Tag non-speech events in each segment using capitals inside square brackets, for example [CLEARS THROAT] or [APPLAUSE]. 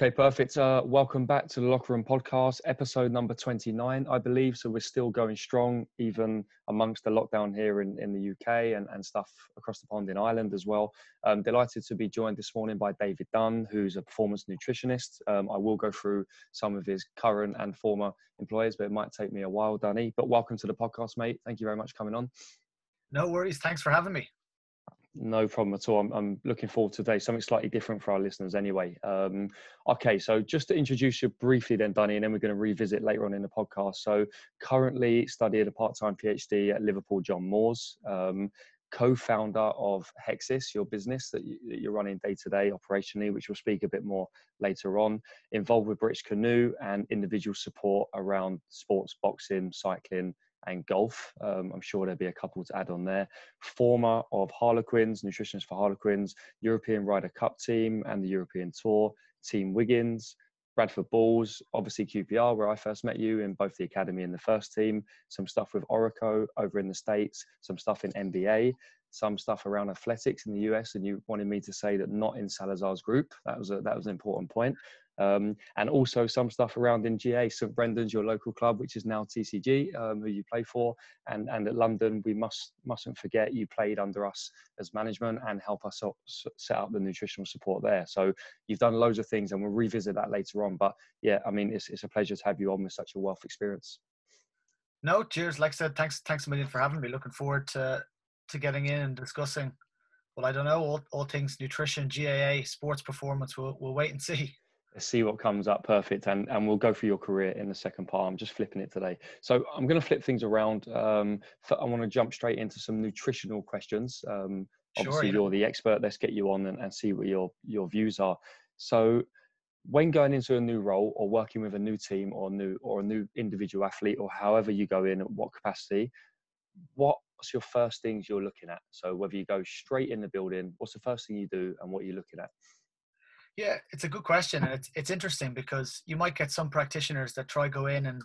Okay, perfect. Uh, welcome back to the Locker Room Podcast, episode number 29, I believe. So we're still going strong, even amongst the lockdown here in, in the UK and, and stuff across the pond in Ireland as well. I'm delighted to be joined this morning by David Dunne, who's a performance nutritionist. Um, I will go through some of his current and former employers, but it might take me a while, Danny. But welcome to the podcast, mate. Thank you very much for coming on. No worries. Thanks for having me. No problem at all. I'm, I'm, looking forward to today. Something slightly different for our listeners, anyway. Um, okay, so just to introduce you briefly, then, Danny, and then we're going to revisit later on in the podcast. So, currently studying a part-time PhD at Liverpool John Moores. Um, co-founder of Hexis, your business that, you, are running day to day operationally, which we'll speak a bit more later on. Involved with British Canoe and individual support around sports, boxing, cycling, and golf. Um, I'm sure there'll be a couple to add on there. Former of Harlequins, nutritionist for Harlequins, European Ryder Cup team and the European Tour, Team Wiggins, Bradford Bulls, obviously QPR, where I first met you in both the academy and the first team, some stuff with Orico over in the States, some stuff in NBA, some stuff around athletics in the US, and you wanted me to say that not in Salazar's group. That was a, that was an important point. Um, and also some stuff around in GAA, St Brendan's, your local club, which is now TCG, um, who you play for, and and at London, we must mustn't forget you played under us as management and help us set up the nutritional support there. So you've done loads of things, and we'll revisit that later on. But yeah, I mean, it's it's a pleasure to have you on with such a wealth of experience. No, cheers. Like I said, thanks thanks a million for having me. Looking forward to to getting in and discussing. Well, I don't know all, all things nutrition, GAA, sports performance. We'll we'll wait and see see what comes up perfect and and we'll go through your career in the second part. I'm just flipping it today. So i'm going to flip things around um, i want to jump straight into some nutritional questions. Um, obviously sure, yeah. you're the expert. Let's get you on and, and see what your your views are. So when going into a new role or working with a new team or new or a new individual athlete or however you go in at what capacity what's your first things you're looking at? So whether you go straight in the building what's the first thing you do and what you're looking at yeah, it's a good question, and it's it's interesting because you might get some practitioners that try go in and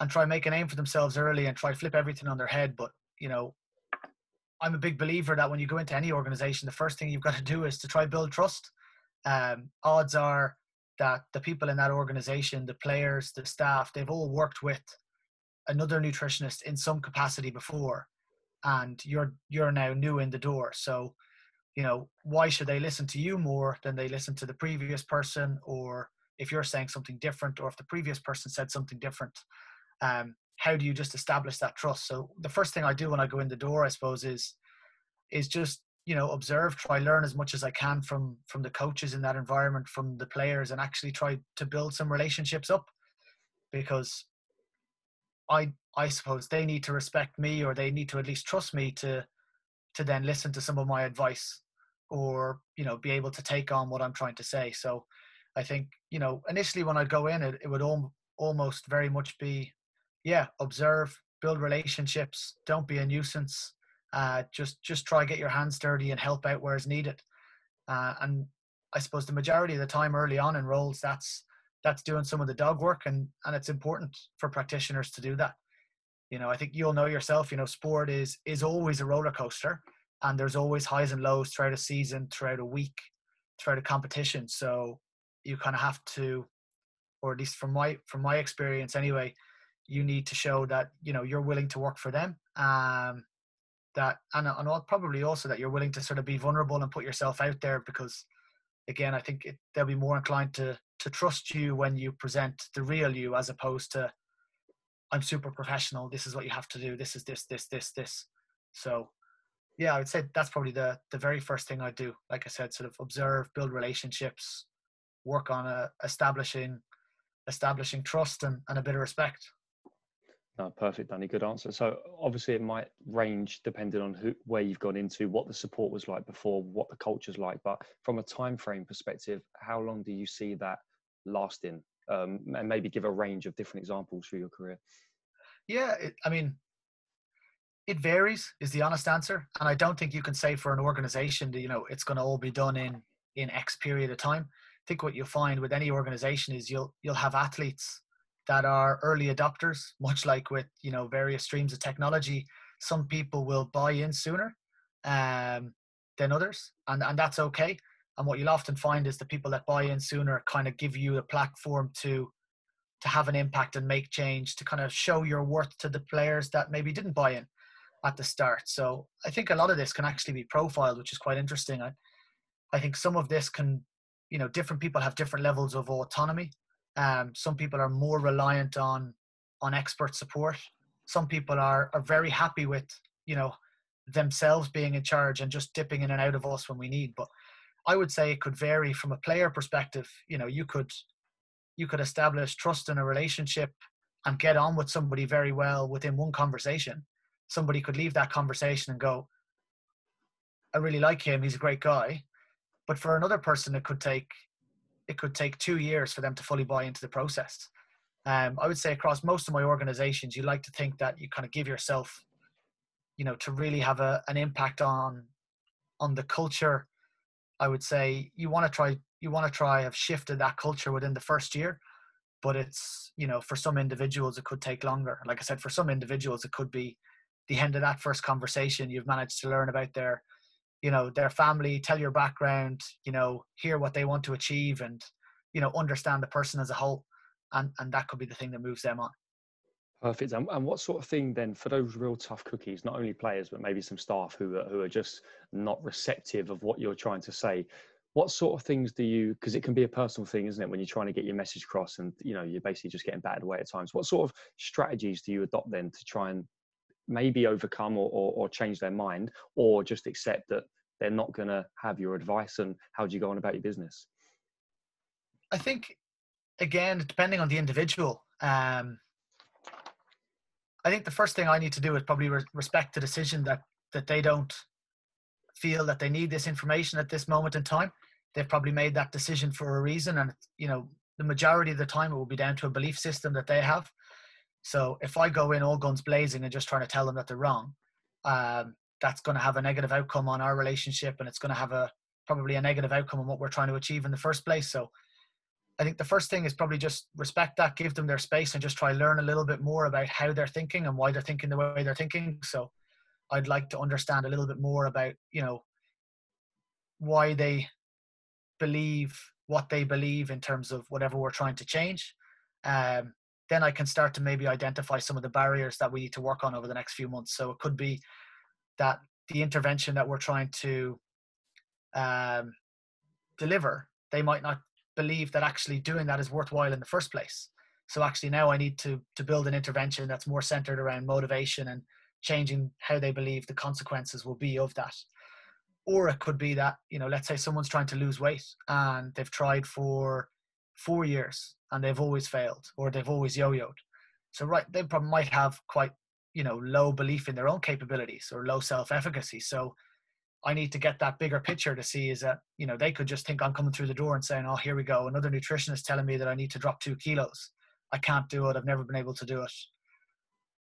and try make a name for themselves early and try flip everything on their head. But you know, I'm a big believer that when you go into any organization, the first thing you've got to do is to try build trust. Um, odds are that the people in that organization, the players, the staff, they've all worked with another nutritionist in some capacity before, and you're you're now new in the door. So you know why should they listen to you more than they listen to the previous person or if you're saying something different or if the previous person said something different um, how do you just establish that trust? So the first thing i do when i go in the door i suppose is is just you know observe try learn as much as i can from from the coaches in that environment from the players and actually try to build some relationships up because i i suppose they need to respect me or they need to at least trust me to to then listen to some of my advice or you know be able to take on what i'm trying to say. So i think you know initially when i'd go in it, it would al- almost very much be yeah observe build relationships don't be a nuisance uh, just just try get your hands dirty and help out where it's needed. Uh, and i suppose the majority of the time early on in roles that's that's doing some of the dog work and and it's important for practitioners to do that. You know i think you'll know yourself you know sport is is always a roller coaster and there's always highs and lows throughout a season throughout a week throughout a competition so you kind of have to or at least from my from my experience anyway you need to show that you know you're willing to work for them um that and, and probably also that you're willing to sort of be vulnerable and put yourself out there because again i think it, they'll be more inclined to to trust you when you present the real you as opposed to I'm super professional. This is what you have to do. This is this, this, this, this. So yeah, I would say that's probably the the very first thing I do. Like I said, sort of observe, build relationships, work on uh, establishing establishing trust and, and a bit of respect. No, perfect, Danny. Good answer. So obviously it might range depending on who where you've gone into, what the support was like before, what the culture's like. But from a time frame perspective, how long do you see that lasting? um, and maybe give a range of different examples through your career? Yeah, it, I mean, it varies is the honest answer, and I don't think you can say for an organization that you know it's going to all be done in in X period of time. I think what you'll find with any organization is you'll you'll have athletes that are early adopters, [LAUGHS] much like with you know various streams of technology. Some people will buy in sooner um, than others, and and that's okay. And what you'll often find is the people that buy in sooner kind of give you a platform to to have an impact and make change to kind of show your worth to the players that maybe didn't buy in at the start. So I think a lot of this can actually be profiled, which is quite interesting. I, I think some of this can, you know, different people have different levels of autonomy. Um, some people are more reliant on on expert support. Some people are are very happy with, you know, themselves being in charge and just dipping in and out of us when we need. But I would say it could vary from a player perspective. You know, you could you could establish trust in a relationship and get on with somebody very well within one conversation. Somebody could leave that conversation and go, I really like him, he's a great guy. But for another person it could take it could take two years for them to fully buy into the process. Um, I would say across most of my organizations, you like to think that you kind of give yourself you know to really have a, an impact on on the culture i would say you want to try you want to try have shifted that culture within the first year but it's you know for some individuals it could take longer like i said for some individuals it could be the end of that first conversation you've managed to learn about their you know their family tell your background you know hear what they want to achieve and you know understand the person as a whole and and that could be the thing that moves them on Perfect. And, and, what sort of thing then for those real tough cookies, not only players but maybe some staff who are, who are just not receptive of what you're trying to say? What sort of things do you? Because it can be a personal thing, isn't it? When you're trying to get your message across, and you know you're basically just getting battered away at times. What sort of strategies do you adopt then to try and maybe overcome or, or, or change their mind, or just accept that they're not going to have your advice? And how do you go on about your business? I think again, depending on the individual. Um, I think the first thing I need to do is probably re- respect the decision that that they don't feel that they need this information at this moment in time. They've probably made that decision for a reason, and you know the majority of the time it will be down to a belief system that they have. So if I go in all guns blazing and just trying to tell them that they're wrong, um, that's going to have a negative outcome on our relationship, and it's going to have a probably a negative outcome on what we're trying to achieve in the first place. So I think the first thing is probably just respect that, give them their space, and just try learn a little bit more about how they're thinking and why they're thinking the way they're thinking. So, I'd like to understand a little bit more about you know why they believe what they believe in terms of whatever we're trying to change. Um, then I can start to maybe identify some of the barriers that we need to work on over the next few months. So it could be that the intervention that we're trying to um, deliver, they might not believe that actually doing that is worthwhile in the first place. So actually now I need to to build an intervention that's more centered around motivation and changing how they believe the consequences will be of that. Or it could be that, you know, let's say someone's trying to lose weight and they've tried for four years and they've always failed or they've always yo-yoed. So right, they probably might have quite, you know, low belief in their own capabilities or low self-efficacy. So I need to get that bigger picture to see is that, you know, they could just think I'm coming through the door and saying, oh, here we go. Another nutritionist telling me that I need to drop two kilos. I can't do it. I've never been able to do it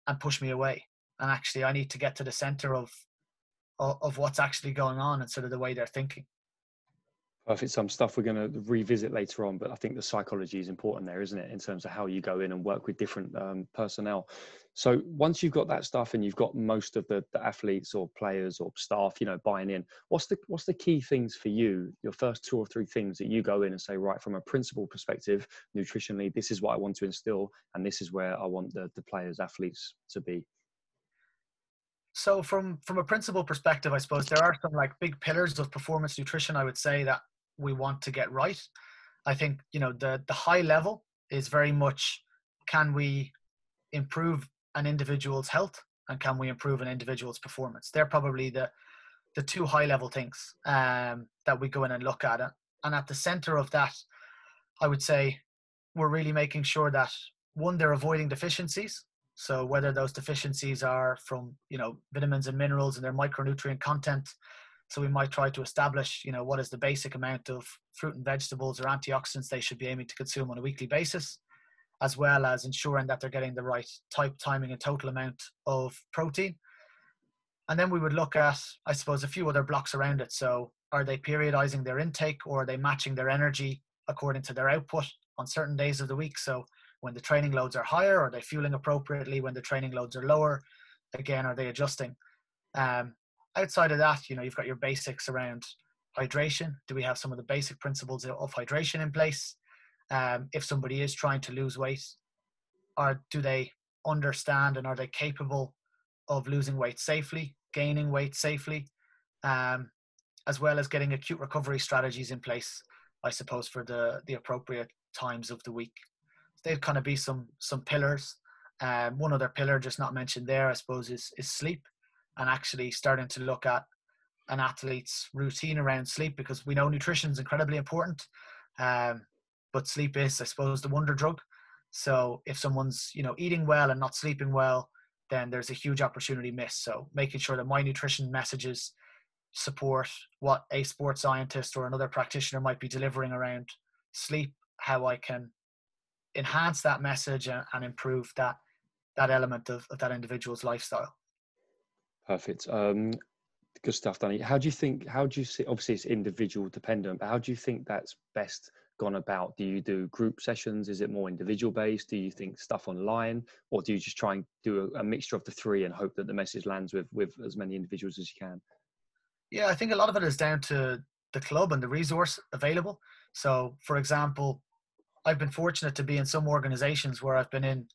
and push me away. And actually, I need to get to the center of, of what's actually going on and sort of the way they're thinking. Perfect. Some stuff we're going to revisit later on, but I think the psychology is important there, isn't it, in terms of how you go in and work with different um, personnel. So once you've got that stuff and you've got most of the, the athletes or players or staff, you know, buying in, what's the what's the key things for you? Your first two or three things that you go in and say, right, from a principle perspective, nutritionally, this is what I want to instill, and this is where I want the the players, athletes to be. So from from a principle perspective, I suppose there are some like big pillars of performance nutrition. I would say that we want to get right. I think you know the the high level is very much can we improve an individual's health and can we improve an individual's performance? They're probably the the two high level things um, that we go in and look at. And at the center of that, I would say we're really making sure that one they're avoiding deficiencies. So whether those deficiencies are from you know vitamins and minerals and their micronutrient content, so we might try to establish, you know, what is the basic amount of fruit and vegetables or antioxidants they should be aiming to consume on a weekly basis, as well as ensuring that they're getting the right type, timing, and total amount of protein. And then we would look at, I suppose, a few other blocks around it. So are they periodizing their intake or are they matching their energy according to their output on certain days of the week? So when the training loads are higher, are they fueling appropriately? When the training loads are lower, again, are they adjusting? Um, outside of that, you know, you've got your basics around hydration? Do we have some of the basic principles of hydration in place? Um, if somebody is trying to lose weight, or do they understand and are they capable of losing weight safely, gaining weight safely, um, as well as getting acute recovery strategies in place, I suppose, for the, the appropriate times of the week. So they'd kind of be some some pillars. Um, one other pillar just not mentioned there, I suppose, is is sleep, and actually starting to look at an athlete's routine around sleep because we know nutrition is incredibly important, um, but sleep is, I suppose, the wonder drug. So if someone's you know eating well and not sleeping well, then there's a huge opportunity missed. So making sure that my nutrition messages support what a sports scientist or another practitioner might be delivering around sleep, how I can enhance that message and, improve that that element of, of that individual's lifestyle. Perfect. Um, good stuff, Danny. How do you think? How do you see? Obviously, it's individual dependent, but how do you think that's best gone about? Do you do group sessions? Is it more individual based? Do you think stuff online, or do you just try and do a, a mixture of the three and hope that the message lands with with as many individuals as you can? Yeah, I think a lot of it is down to the club and the resource available. So, for example, I've been fortunate to be in some organizations where I've been in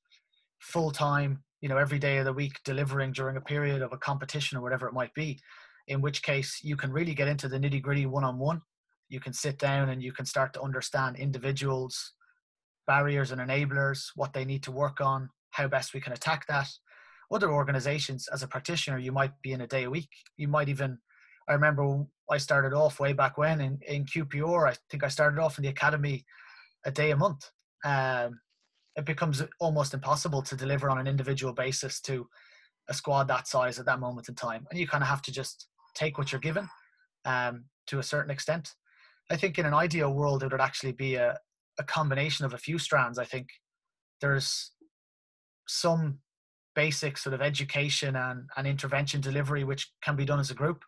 full time, you know, every day of the week delivering during a period of a competition or whatever it might be. In which case, you can really get into the nitty gritty one on one you can sit down and you can start to understand individuals barriers and enablers what they need to work on how best we can attack that. Other organizations as a practitioner you might be in a day a week. You might even i remember i started off way back when in, in qpr i think i started off in the academy a day a month. Um, it becomes almost impossible to deliver on an individual basis to a squad that size at that moment in time and you kind of have to just take what you're given um, to a certain extent I think in an ideal world, it would actually be a, a combination of a few strands. I think there's some basic sort of education and, and intervention delivery which can be done as a group.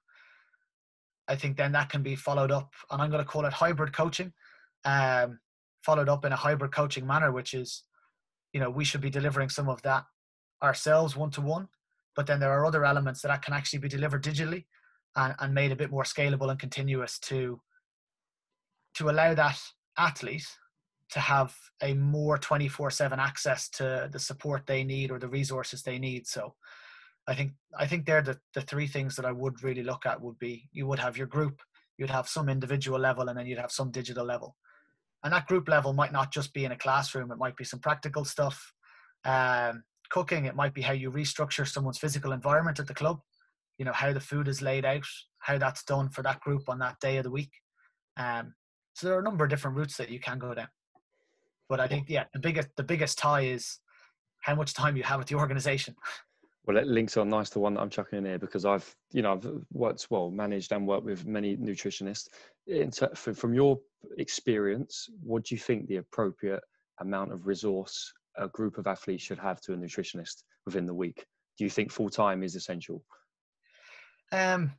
I think then that can be followed up, and I'm going to call it hybrid coaching, um, followed up in a hybrid coaching manner, which is, you know, we should be delivering some of that ourselves one to one, but then there are other elements that can actually be delivered digitally and, and made a bit more scalable and continuous to to allow that athlete to have a more 24 7 access to the support they need or the resources they need. So i think i think they're the, the three things that i would really look at would be you would have your group you'd have some individual level and then you'd have some digital level and that group level might not just be in a classroom. It might be some practical stuff um, cooking. It might be how you restructure someone's physical environment at the club. You know how the food is laid out how that's done for that group on that day of the week. Um, so there are a number of different routes that you can go down. But I think yeah, the biggest the biggest tie is how much time you have with the [LAUGHS] organization. Well, it links on nice to one that I'm chucking in here because I've, you know, I've worked well, managed and worked with many nutritionists. from your experience, what do you think the appropriate amount of resource a group of athletes should have to a nutritionist within the week? Do you think full time is essential? Um,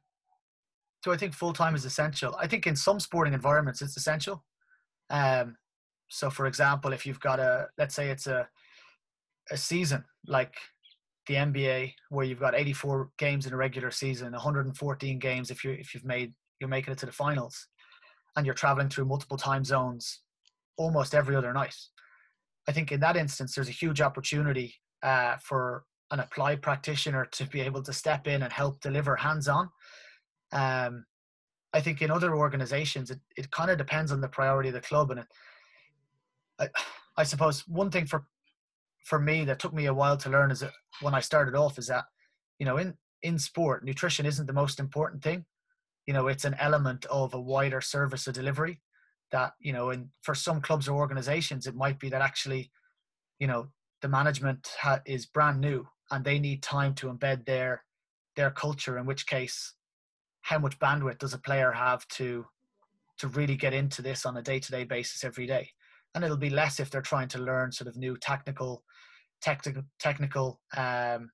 do I think full time is essential? I think in some sporting environments it's essential. Um, so, for example, if you've got a, let's say it's a, a season like the NBA, where you've got 84 games in a regular season, 114 games if you if you've made you're making it to the finals, and you're traveling through multiple time zones almost every other night. I think in that instance, there's a huge opportunity uh, for an applied practitioner to be able to step in and help deliver hands-on um, I think in other organizations, it, it kind of depends on the priority of the club. And it, I, I suppose one thing for for me that took me a while to learn is that when I started off is that, you know, in, in sport, nutrition isn't the most important thing. You know, it's an element of a wider service of delivery that, you know, and for some clubs or organizations, it might be that actually, you know, the management ha- is brand new and they need time to embed their their culture in which case how much bandwidth does a player have to to really get into this on a day-to-day basis every day and it'll be less if they're trying to learn sort of new technical technical technical um,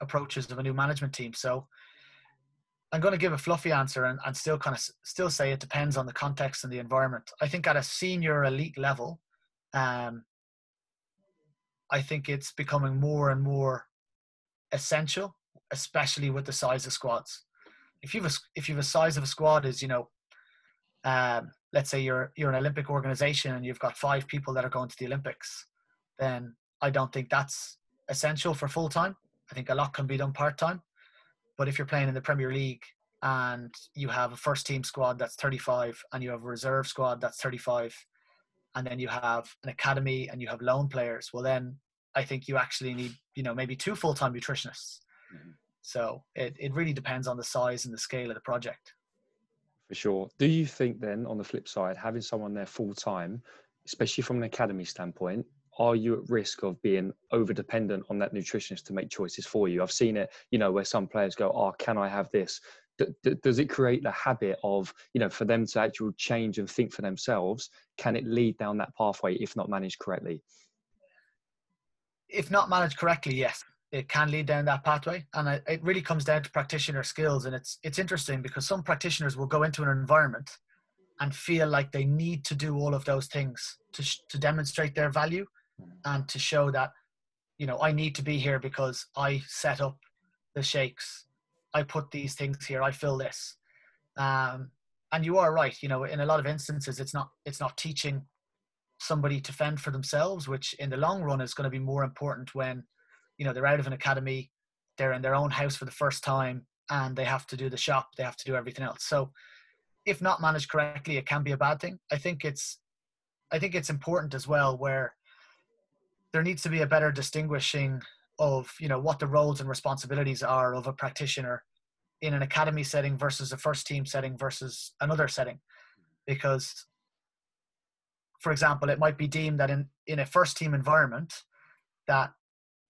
approaches of a new management team. So i'm going to give a fluffy answer and, and still kind of still say it depends on the context and the environment. I think at a senior elite level um, i think it's becoming more and more essential especially with the size of squads. If you've a, if you've a size of a squad is you know um, let's say you're you're an Olympic organization and you've got five people that are going to the Olympics, then I don't think that's essential for full time. I think a lot can be done part time. But if you're playing in the Premier League and you have a first team squad that's 35 and you have a reserve squad that's 35 and then you have an academy and you have loan players, well then I think you actually need, you know, maybe two full time nutritionists. Mm-hmm. So it, it really depends on the size and the scale of the project. For sure. Do you think then, on the flip side, having someone there full time, especially from an academy standpoint, are you at risk of being over dependent on that nutritionist to make choices for you? I've seen it, you know, where some players go, "Oh, can I have this?" does it create the habit of, you know, for them to actually change and think for themselves? Can it lead down that pathway if not managed correctly? If not managed correctly, yes it can lead down that pathway and it really comes down to practitioner skills and it's it's interesting because some practitioners will go into an environment and feel like they need to do all of those things to to demonstrate their value and to show that you know I need to be here because I set up the shakes. I put these things here. I fill this. Um, and you are right you know in a lot of instances it's not it's not teaching somebody to fend for themselves which in the long run is going to be more important when you know they're out of an academy they're in their own house for the first time and they have to do the shop they have to do everything else. So if not managed correctly it can be a bad thing. I think it's i think it's important as well where there needs to be a better distinguishing of you know what the roles and responsibilities are of a practitioner in an academy setting versus a first team setting versus another setting because for example it might be deemed that in in a first team environment that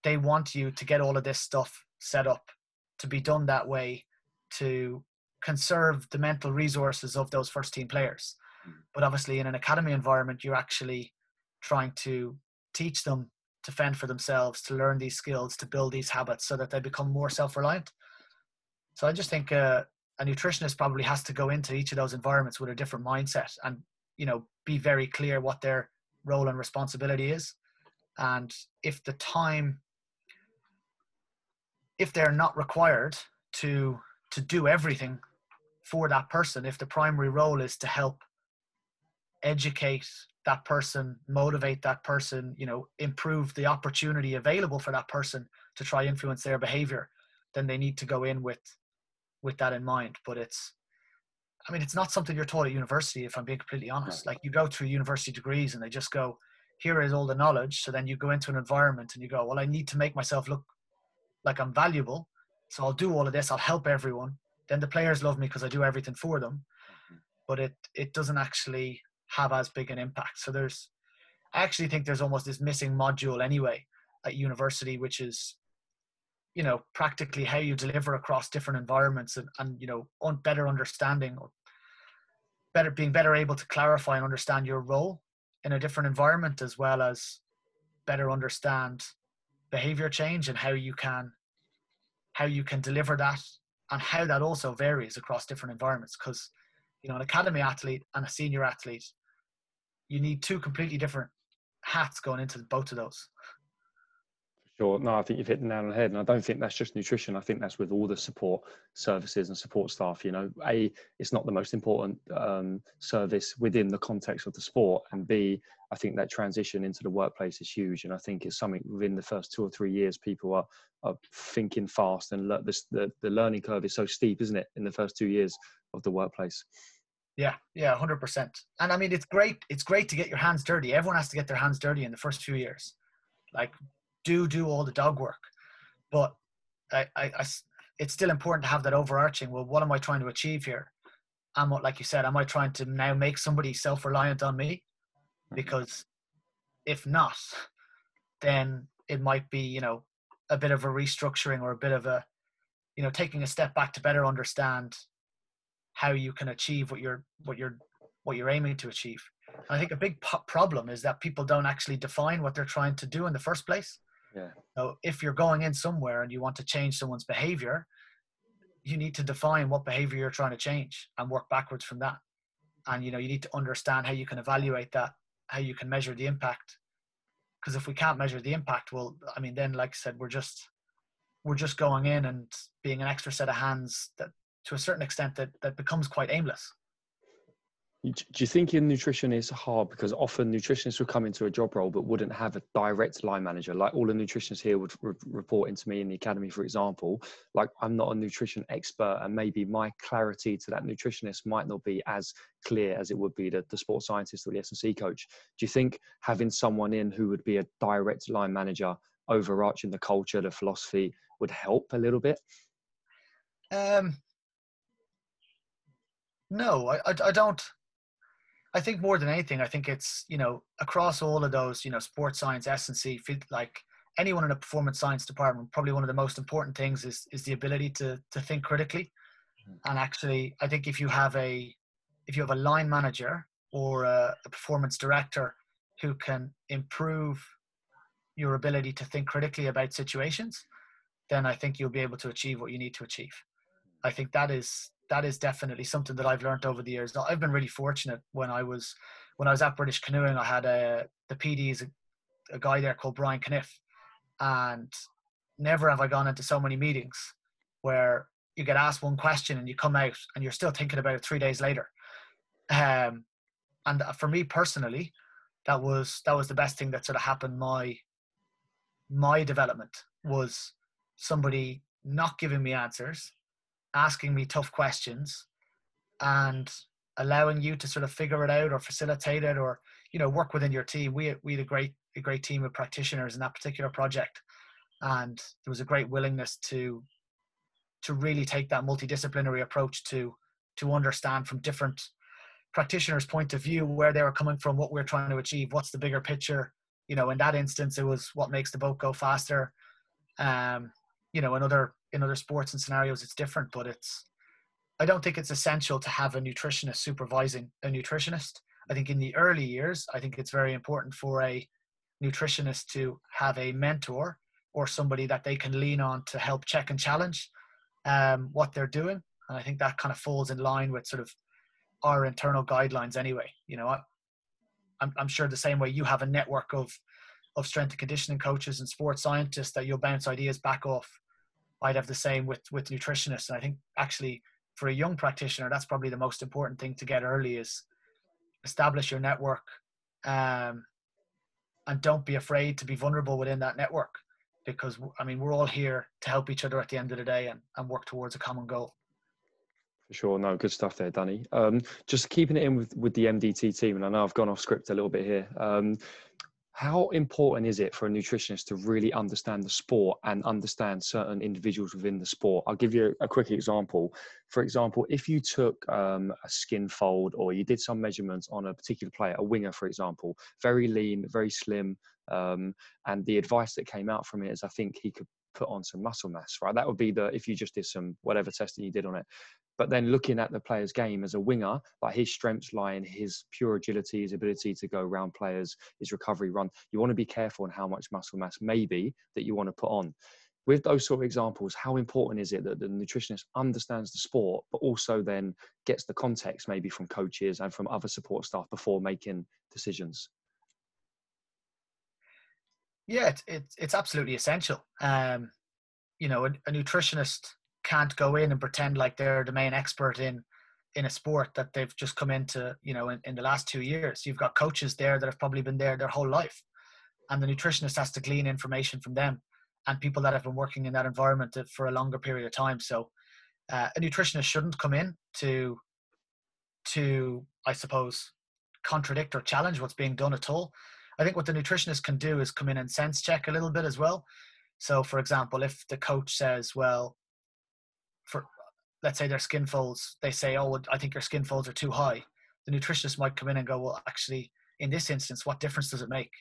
they want you to get all of this stuff set up to be done that way to conserve the mental resources of those first team players. Hmm. But obviously, in an academy environment, you're actually trying to teach them to fend for themselves, to learn these skills, to build these habits so that they become more self reliant. So I just think uh, a nutritionist probably has to go into each of those environments with a different mindset and, you know, be very clear what their role and responsibility is. And if the time if they're not required to to do everything for that person if the primary role is to help educate that person motivate that person you know improve the opportunity available for that person to try influence their behavior then they need to go in with with that in mind but it's i mean it's not something you're taught at university if i'm being completely honest like you go through university degrees and they just go here is all the knowledge so then you go into an environment and you go well i need to make myself look like I'm valuable. So I'll do all of this. I'll help everyone. Then the players love me because I do everything for them. Mm-hmm. But it it doesn't actually have as big an impact. So there's, I actually think there's almost this missing module anyway at university, which is, you know, practically how you deliver across different environments and, and you know, on better understanding or better being better able to clarify and understand your role in a different environment as well as better understand behavior change and how you can how you can deliver that and how that also varies across different environments because you know an academy athlete and a senior athlete you need two completely different hats going into both of those Sure. No, I think you've hit the nail on the head. And I don't think that's just nutrition. I think that's with all the support services and support staff. You know, A, it's not the most important um, service within the context of the sport. And B, I think that transition into the workplace is huge. And I think it's something within the first two or three years, people are, are thinking fast and le- the, the, the learning curve is so steep, isn't it, in the first two years of the workplace? Yeah, yeah, hundred percent. And I mean, it's great. It's great to get your hands dirty. Everyone has to get their hands dirty in the first few years. Like do do all the dog work, but I, I, I, it's still important to have that overarching. Well, what am I trying to achieve here? Am what, like you said, am I trying to now make somebody self-reliant on me? Mm-hmm. Because if not, then it might be you know a bit of a restructuring or a bit of a you know taking a step back to better understand how you can achieve what you're what you're what you're aiming to achieve. And I think a big po- problem is that people don't actually define what they're trying to do in the first place. Yeah. So if you're going in somewhere and you want to change someone's behavior, you need to define what behavior you're trying to change and work backwards from that. And you know, you need to understand how you can evaluate that, how you can measure the impact. Because if we can't measure the impact, well, I mean, then like I said, we're just we're just going in and being an extra set of hands that to a certain extent that that becomes quite aimless. Do you think in nutrition it's hard because often nutritionists will come into a job role but wouldn't have a direct line manager? Like all the nutritionists here would re- report into me in the academy, for example. Like I'm not a nutrition expert, and maybe my clarity to that nutritionist might not be as clear as it would be the, the sports scientist or the S&C coach. Do you think having someone in who would be a direct line manager, overarching the culture, the philosophy, would help a little bit? Um, no, I, I, I don't. I think more than anything, I think it's you know across all of those you know sports science, S and C, like anyone in a performance science department, probably one of the most important things is is the ability to to think critically. Mm-hmm. And actually, I think if you have a if you have a line manager or a, a performance director who can improve your ability to think critically about situations, then I think you'll be able to achieve what you need to achieve. I think that is that is definitely something that I've learned over the years. I've been really fortunate when I was when I was at British Canoeing. I had a the PD is a, a guy there called Brian Kniff, and never have I gone into so many meetings where you get asked one question and you come out and you're still thinking about it three days later. Um, and for me personally, that was that was the best thing that sort of happened. My my development was somebody not giving me answers asking me tough questions and allowing you to sort of figure it out or facilitate it or you know work within your team. We we had a great a great team of practitioners in that particular project and there was a great willingness to to really take that multidisciplinary approach to to understand from different practitioners point of view where they were coming from what we're trying to achieve what's the bigger picture. You know in that instance it was what makes the boat go faster. Um you know in other in other sports and scenarios it's different but it's i don't think it's essential to have a nutritionist supervising a nutritionist. I think in the early years i think it's very important for a nutritionist to have a mentor or somebody that they can lean on to help check and challenge um, what they're doing. And i think that kind of falls in line with sort of our internal guidelines anyway. You know I, I'm, I'm sure the same way you have a network of of strength and conditioning coaches and sports scientists that you'll bounce ideas back off I'd have the same with with nutritionists. And I think actually for a young practitioner, that's probably the most important thing to get early is establish your network, um, and don't be afraid to be vulnerable within that network, because I mean we're all here to help each other at the end of the day and, and work towards a common goal. For sure, no, good stuff there, Danny. Um, just keeping it in with, with the MDT team, and I know I've gone off script a little bit here. Um, how important is it for a nutritionist to really understand the sport and understand certain individuals within the sport? I'll give you a quick example. For example, if you took um, a skin fold or you did some measurements on a particular player, a winger, for example, very lean, very slim, um, and the advice that came out from it is I think he could put on some muscle mass, right? That would be the if you just did some whatever testing you did on it. But then looking at the player's game as a winger, like his strengths lie in his pure agility, his ability to go around players, his recovery run. You want to be careful on how much muscle mass maybe that you want to put on. With those sort of examples, how important is it that the nutritionist understands the sport, but also then gets the context maybe from coaches and from other support staff before making decisions? Yeah, it's it's, it's absolutely essential. Um, you know, a, a nutritionist can't go in and pretend like they're the main expert in in a sport that they've just come into you know in, in the last two years. You've got coaches there that have probably been there their whole life and the nutritionist has to glean information from them and people that have been working in that environment for a longer period of time. So uh, a nutritionist shouldn't come in to to i suppose contradict or challenge what's being done at all i think what the nutritionist can do is come in and sense check a little bit as well so for example if the coach says well for let's say their skin folds, they say, "Oh, I think your skin folds are too high." The nutritionist might come in and go, "Well, actually, in this instance, what difference does it make?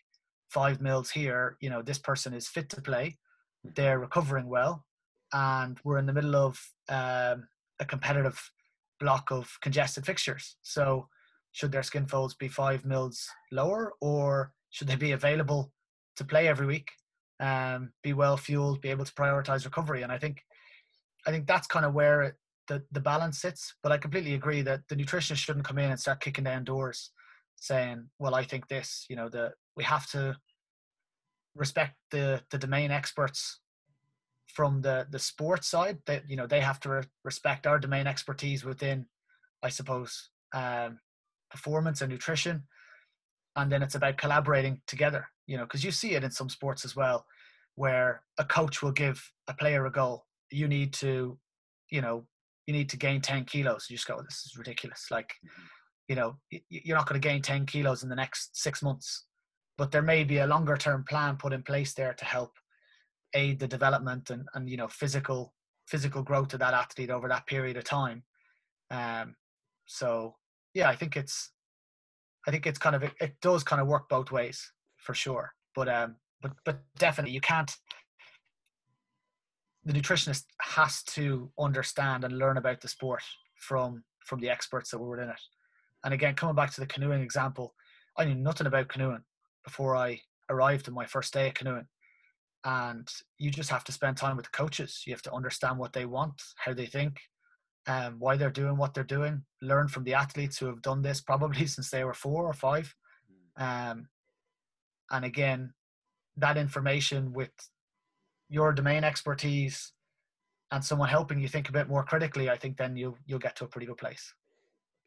Five mils here, you know, this person is fit to play, they're recovering well, and we're in the middle of um, a competitive block of congested fixtures. So, should their skin folds be five mils lower, or should they be available to play every week, um, be well fueled, be able to prioritize recovery?" And I think I think that's kind of where it, the the balance sits. But I completely agree that the nutritionist shouldn't come in and start kicking down doors, saying, "Well, I think this." You know, the we have to respect the the domain experts from the the sports side. That you know they have to re- respect our domain expertise within, I suppose, um, performance and nutrition, and then it's about collaborating together. You know, because you see it in some sports as well, where a coach will give a player a goal. You need to, you know, you need to gain ten kilos. You just go, this is ridiculous. Like, you know, you're not going to gain ten kilos in the next six months, but there may be a longer term plan put in place there to help aid the development and, and you know physical physical growth of that athlete over that period of time. Um, so yeah, I think it's I think it's kind of it, it does kind of work both ways for sure. But um, but but definitely you can't. The nutritionist has to understand and learn about the sport from from the experts that were in it. And again, coming back to the canoeing example, I knew nothing about canoeing before I arrived on my first day of canoeing and you just have to spend time with the coaches. You have to understand what they want, how they think, um, why they're doing what they're doing. Learn from the athletes who have done this probably [LAUGHS] since they were four or five. Mm. Um, and again, that information with your domain expertise and someone helping you think a bit more critically, I think then you'll you'll get to a pretty good place.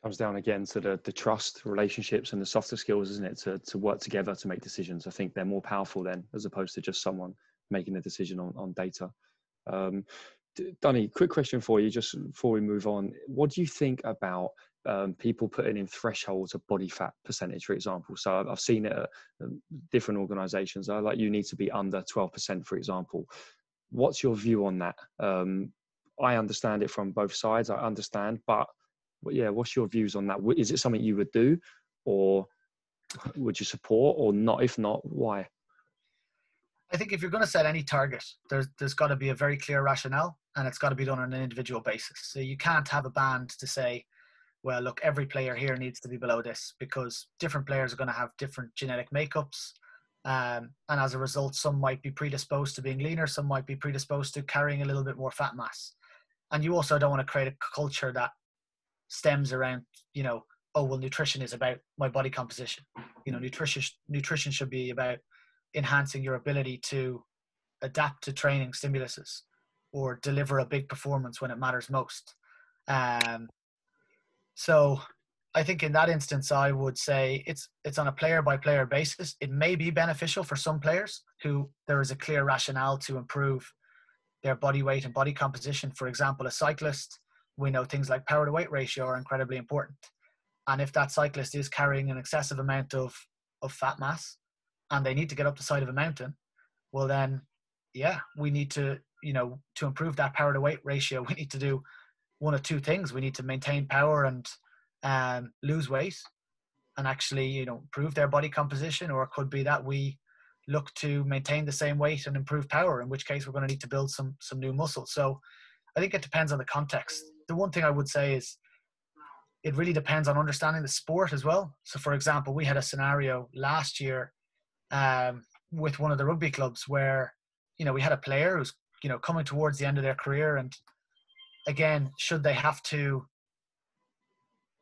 Comes down again to the the trust, relationships, and the softer skills, isn't it? To to work together to make decisions. I think they're more powerful then, as opposed to just someone making a decision on on data. Um, Dunny, quick question for you, just before we move on. What do you think about um, people putting in thresholds of body fat percentage, for example? So I've seen it at um, different organisations. I like you need to be under twelve percent, for example. What's your view on that? Um, I understand it from both sides. I understand, but yeah, what's your views on that? Is it something you would do, or would you support, or not? If not, why? I think if you're going to set any target, there's there's got to be a very clear rationale, and it's got to be done on an individual basis. So you can't have a band to say, well, look, every player here needs to be below this because different players are going to have different genetic makeups, um, and as a result, some might be predisposed to being leaner, some might be predisposed to carrying a little bit more fat mass, and you also don't want to create a culture that stems around you know oh well nutrition is about my body composition. You know nutrition nutrition should be about enhancing your ability to adapt to training stimuluses or deliver a big performance when it matters most. Um, so i think in that instance i would say it's it's on a player by player basis. It may be beneficial for some players who there is a clear rationale to improve their body weight and body composition. For example a cyclist we know things like power to weight ratio are incredibly important. And if that cyclist is carrying an excessive amount of, of fat mass and they need to get up the side of a mountain, well then, yeah, we need to, you know, to improve that power to weight ratio, we need to do one of two things. We need to maintain power and um, lose weight and actually, you know, improve their body composition, or it could be that we look to maintain the same weight and improve power, in which case we're going to need to build some some new muscle. So I think it depends on the context the one thing I would say is it really depends on understanding the sport as well. So, for example, we had a scenario last year um, with one of the rugby clubs where you know we had a player who's you know coming towards the end of their career, and again, should they have to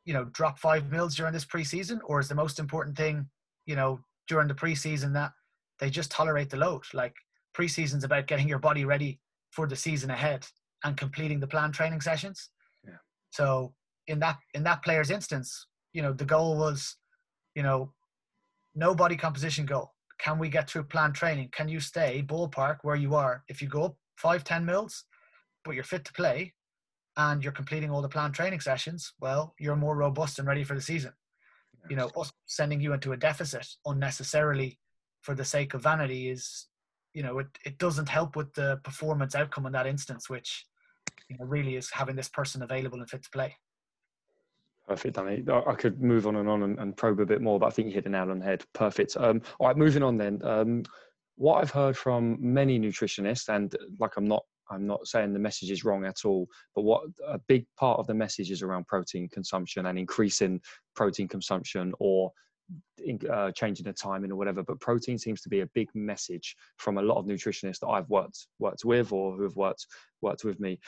you know drop five mils during this preseason, or is the most important thing you know during the preseason that they just tolerate the load? Like preseason's about getting your body ready for the season ahead and completing the planned training sessions. Yeah. So in that in that player's instance, you know, the goal was, you know, no body composition goal. Can we get through planned training? Can you stay ballpark where you are? If you go up five, ten mils, but you're fit to play and you're completing all the planned training sessions, well, you're more robust and ready for the season. Yes. You know, us sending you into a deficit unnecessarily for the sake of vanity is, you know, it, it doesn't help with the performance outcome in that instance, which you know, really is having this person available and fit to play. Perfect, Danny. I could move on and on and, and, probe a bit more, but I think you hit the nail on the head. Perfect. Um, all right, moving on then. Um, what I've heard from many nutritionists, and like I'm not, I'm not saying the message is wrong at all, but what a big part of the message is around protein consumption and increasing protein consumption or uh, changing the timing or whatever. But protein seems to be a big message from a lot of nutritionists that I've worked worked with or who have worked worked with me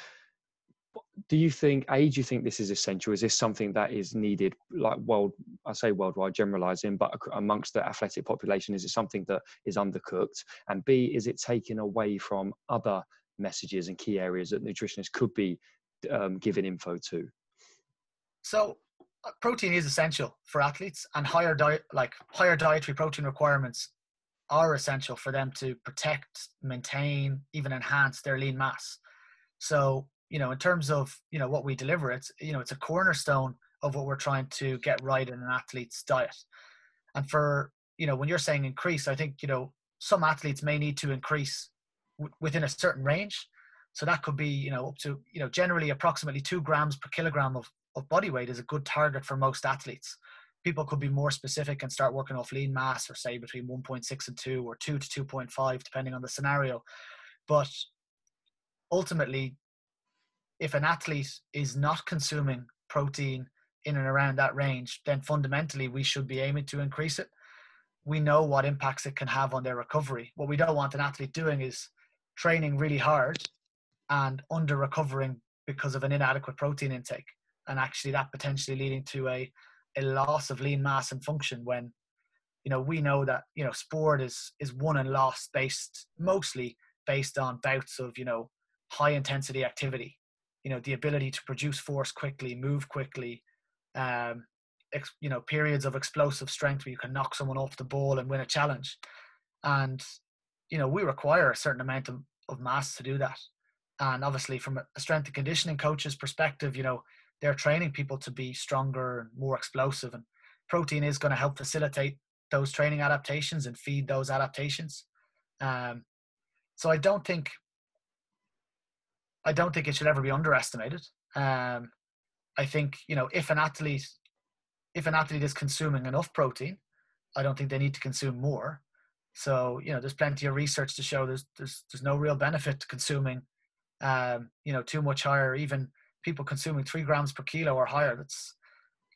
do you think a do you think this is essential? Is this something that is needed like world i say worldwide generalizing but amongst the athletic population is it something that is undercooked? And b is it taken away from other messages and key areas that nutritionists could be um, giving info to? So protein is essential for athletes, and higher diet, like higher dietary protein requirements, are essential for them to protect, maintain, even enhance their lean mass. So, you know, in terms of you know what we deliver, it's you know it's a cornerstone of what we're trying to get right in an athlete's diet. And for you know when you're saying increase, I think you know some athletes may need to increase w- within a certain range. So that could be you know up to you know generally approximately two grams per kilogram of of body weight is a good target for most athletes. People could be more specific and start working off lean mass or say between 1.6 and 2 or 2 to 2.5 depending on the scenario. But ultimately if an athlete is not consuming protein in and around that range, then fundamentally we should be aiming to increase it. We know what impacts it can have on their recovery. What we don't want an athlete doing is training really hard and under recovering because of an inadequate protein intake and actually that potentially leading to a, a loss of lean mass and function when you know we know that you know sport is is won and lost based mostly based on bouts of you know high intensity activity you know the ability to produce force quickly move quickly um ex, you know periods of explosive strength where you can knock someone off the ball and win a challenge. And you know we require a certain amount of, of mass to do that. And obviously from a strength and conditioning coach's perspective you know they're training people to be stronger and more explosive. And protein is going to help facilitate those training adaptations and feed those adaptations. Um, so i don't think i don't think it should ever be underestimated. Um, i think you know if an athlete if an athlete is consuming enough protein i don't think they need to consume more. So you know there's plenty of research to show there's there's, there's no real benefit to consuming um, you know too much higher. Even people consuming three grams per kilo or higher, that's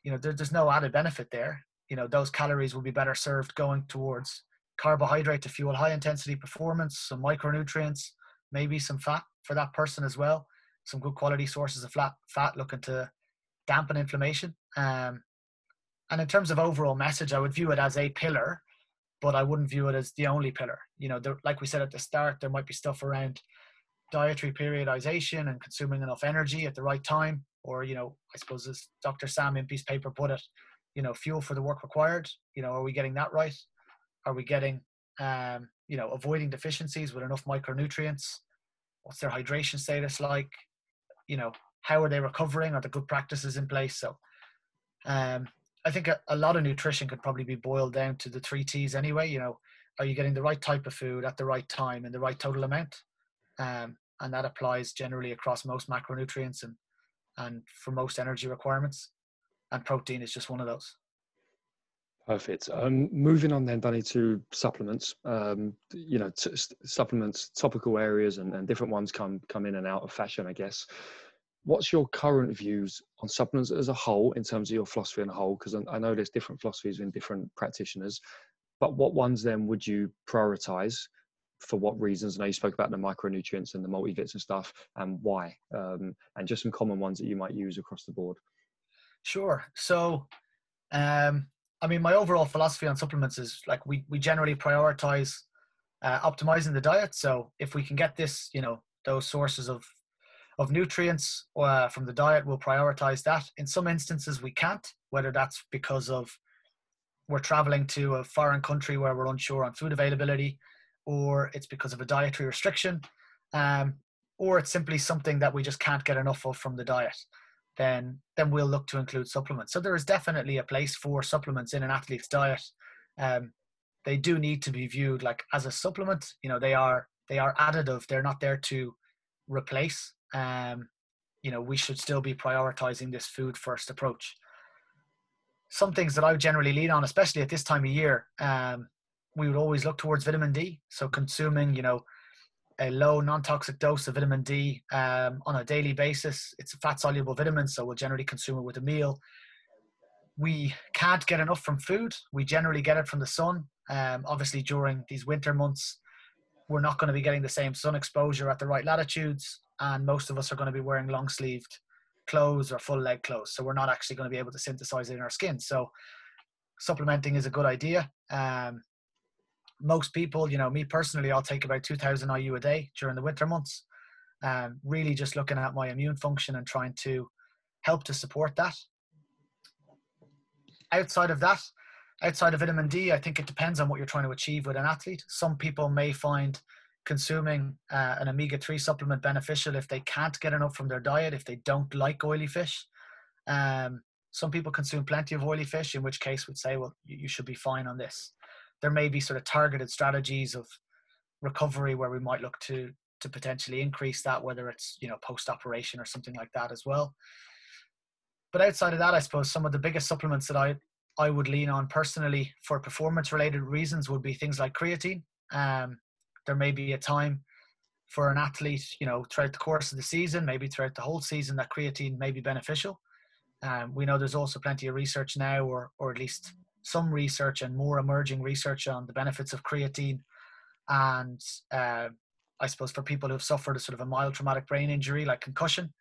you know there, there's no added benefit there. You know those calories will be better served going towards carbohydrate to fuel high intensity performance, some micronutrients, maybe some fat for that person as well. Some good quality sources of fat fat looking to dampen inflammation. Um, and in terms of overall message, I would view it as a pillar, but I wouldn't view it as the only pillar. You know, there, like we said at the start, there might be stuff around dietary periodization and consuming enough energy at the right time, or you know, I suppose as Dr. Sam Impey's paper put it, you know, fuel for the work required. You know, are we getting that right? Are we getting, um, you know, avoiding deficiencies with enough micronutrients? What's their hydration status like? You know, how are they recovering? Are the good practices in place? So, um, I think a, a lot of nutrition could probably be boiled down to the three T's anyway. You know, are you getting the right type of food at the right time and the right total amount? um, and that applies generally across most macronutrients and and for most energy requirements. And protein is just one of those. Perfect. Um, moving on then, Danny, to supplements. Um, you know, t- supplements, topical areas, and, and different ones come come in and out of fashion, I guess. What's your current views on supplements as a whole, in terms of your philosophy in a whole? Because I know there's different philosophies in different practitioners, but what ones then would you prioritize? for what reasons? I know you spoke about the micronutrients and the multivits and stuff, and why, um, and just some common ones that you might use across the board. Sure. So, um, I mean, my overall philosophy on supplements is like we we generally prioritize uh, optimizing the diet. So if we can get this, you know, those sources of of nutrients uh, from the diet, we'll prioritize that. In some instances, we can't, whether that's because of we're traveling to a foreign country where we're unsure on food availability, or it's because of a dietary restriction, um, or it's simply something that we just can't get enough of from the diet, then then we'll look to include supplements. So there is definitely a place for supplements in an athlete's diet. Um, they do need to be viewed like as a supplement. You know, they are they are additive. They're not there to replace. Um, you know, we should still be prioritizing this food first approach. Some things that I would generally lean on, especially at this time of year, um, we would always look towards vitamin D. So consuming, you know, a low non-toxic dose of vitamin D um, on a daily basis. It's a fat-soluble vitamin, so we'll generally consume it with a meal. We can't get enough from food. We generally get it from the sun. Um, obviously, during these winter months, we're not going to be getting the same sun exposure at the right latitudes, and most of us are going to be wearing long-sleeved clothes or full leg clothes. So we're not actually going to be able to synthesize it in our skin. So supplementing is a good idea. Um, most people, you know, me personally, I'll take about 2000 IU a day during the winter months. Um, really just looking at my immune function and trying to help to support that. outside of that, outside of vitamin D, I think it depends on what you're trying to achieve with an athlete. Some people may find consuming uh, an omega 3 supplement beneficial if they can't get enough from their diet, if they don't like oily fish. Um, some people consume plenty of oily fish, in which case we'd say, well, you, you should be fine on this. There may be sort of targeted strategies of recovery where we might look to to potentially increase that, whether it's you know post operation or something like that as well. But outside of that, I suppose some of the biggest supplements that I I would lean on personally for performance related reasons would be things like creatine. Um, there may be a time for an athlete, you know, throughout the course of the season, maybe throughout the whole season, that creatine may be beneficial. Um, we know there's also plenty of research now, or or at least some research and more emerging research on the benefits of creatine, and uh, I suppose for people who've suffered a sort of a mild traumatic brain injury like concussion,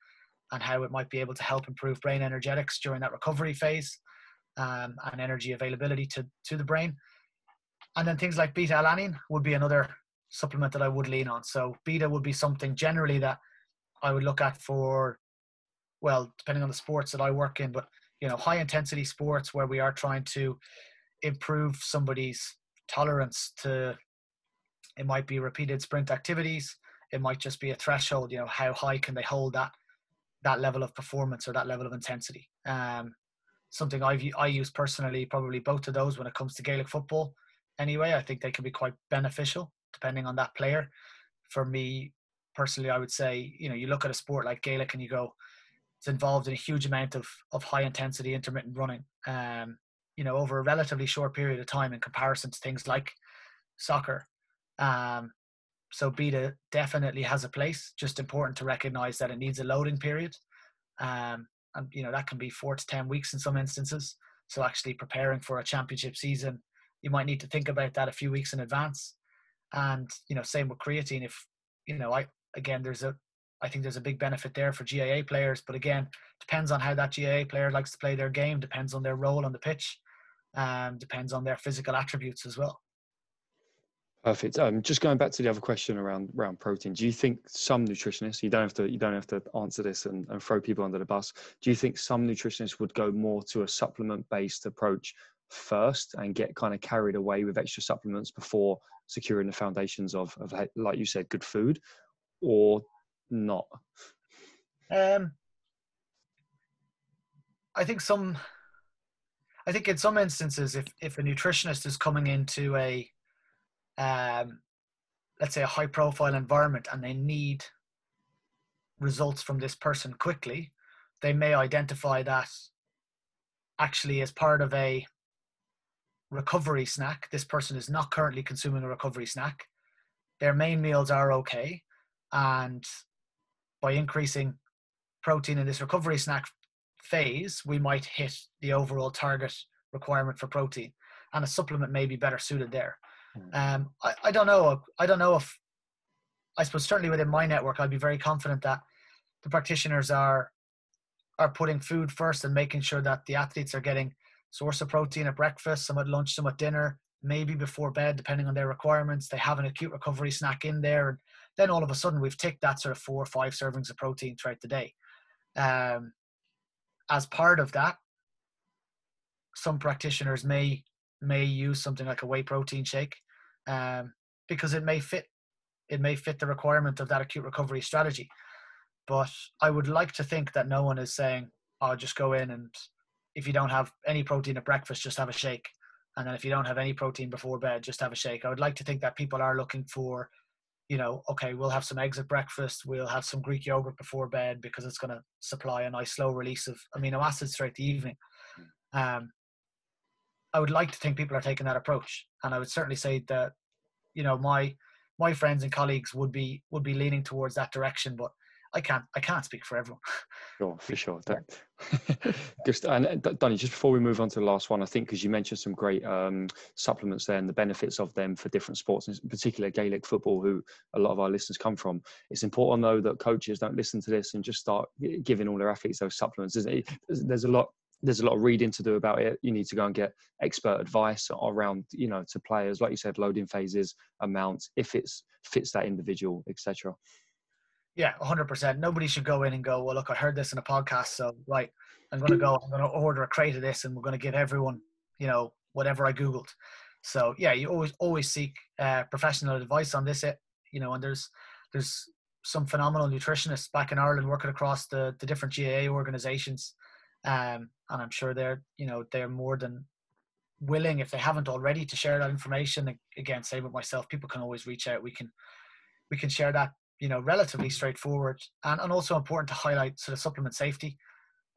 and how it might be able to help improve brain energetics during that recovery phase um, and energy availability to, to the brain. And then things like beta alanine would be another supplement that I would lean on. So beta would be something generally that I would look at for, well, depending on the sports that I work in, but you know, high intensity sports where we are trying to improve somebody's tolerance to, it might be repeated sprint activities. It might just be a threshold, you know, how high can they hold that, that level of performance or that level of intensity. Um, something I've I use personally. Probably both of those when it comes to Gaelic football. Anyway, I think they can be quite beneficial depending on that player. For me personally, I would say you know you look at a sport like Gaelic and you go, it's involved in a huge amount of of high intensity intermittent running. Um, you know, over a relatively short period of time in comparison to things like soccer. Um, so beta definitely has a place. Just important to recognize that it needs a loading period. Um, and you know that can be four to ten weeks in some instances. So actually preparing for a championship season, you might need to think about that a few weeks in advance. And you know, same with creatine. If you know, I again, there's a, I think there's a big benefit there for GAA players. But again, depends on how that GAA player likes to play their game. Depends on their role on the pitch. Um, depends on their physical attributes as well. Perfect. Um, just going back to the other question around around protein, do you think some nutritionists you don't have to you don't have to answer this and, and throw people under the bus? Do you think some nutritionists would go more to a supplement based approach first and get kind of carried away with extra supplements before securing the foundations of, of like you said, good food, or not? Um, I think some. I think in some instances, if if a nutritionist is coming into a um, let's say a high profile environment and they need results from this person quickly, they may identify that actually as part of a recovery snack. This person is not currently consuming a recovery snack. Their main meals are okay. And by increasing protein in this recovery snack phase, we might hit the overall target requirement for protein. And a supplement may be better suited there. Um, I, I don't know. I don't know if I suppose certainly within my network, I'd be very confident that the practitioners are are putting food first and making sure that the athletes are getting source of protein at breakfast, some at lunch, some at dinner, maybe before bed, depending on their requirements. They have an acute recovery snack in there, and then all of a sudden we've ticked that sort of four or five servings of protein throughout the day. Um, as part of that, some practitioners may may use something like a whey protein shake um, because it may fit it may fit the requirement of that acute recovery strategy. But I would like to think that no one is saying, "Oh, just go in and if you don't have any protein at breakfast, just have a shake." And then if you don't have any protein before bed, just have a shake. I would like to think that people are looking for, you know, okay, we'll have some eggs at breakfast, we'll have some Greek yogurt before bed because it's going to supply a nice slow release of amino acids throughout the evening. Hmm. Um, I would like to think people are taking that approach, and I would certainly say that you know my my friends and colleagues would be would be leaning towards that direction, but I can't I can't speak for everyone. [LAUGHS] Sure, for sure. [LAUGHS] just and uh, Danny, just before we move on to the last one, I think because you mentioned some great um, supplements there and the benefits of them for different sports, in particular Gaelic football, who a lot of our listeners come from. It's important though that coaches don't listen to this and just start giving all their athletes those supplements. There's a lot there's a lot of reading to do about it. You need to go and get expert advice around, you know, to players, like you said, loading phases, amounts, if it fits that individual, etc. Yeah, 100%. Nobody should go in and go, well, look, I heard this in a podcast, so right, I'm going to go, I'm going to order a crate of this, and we're going to give everyone, you know, whatever I googled. So yeah, you always always seek uh, professional advice on this. Eh, you know, and there's there's some phenomenal nutritionists back in Ireland working across the the different GAA organisations, um, and I'm sure they're you know they're more than willing if they haven't already to share that information. Again, same with myself. People can always reach out. We can we can share that you know relatively straightforward and, and also important to highlight sort of supplement safety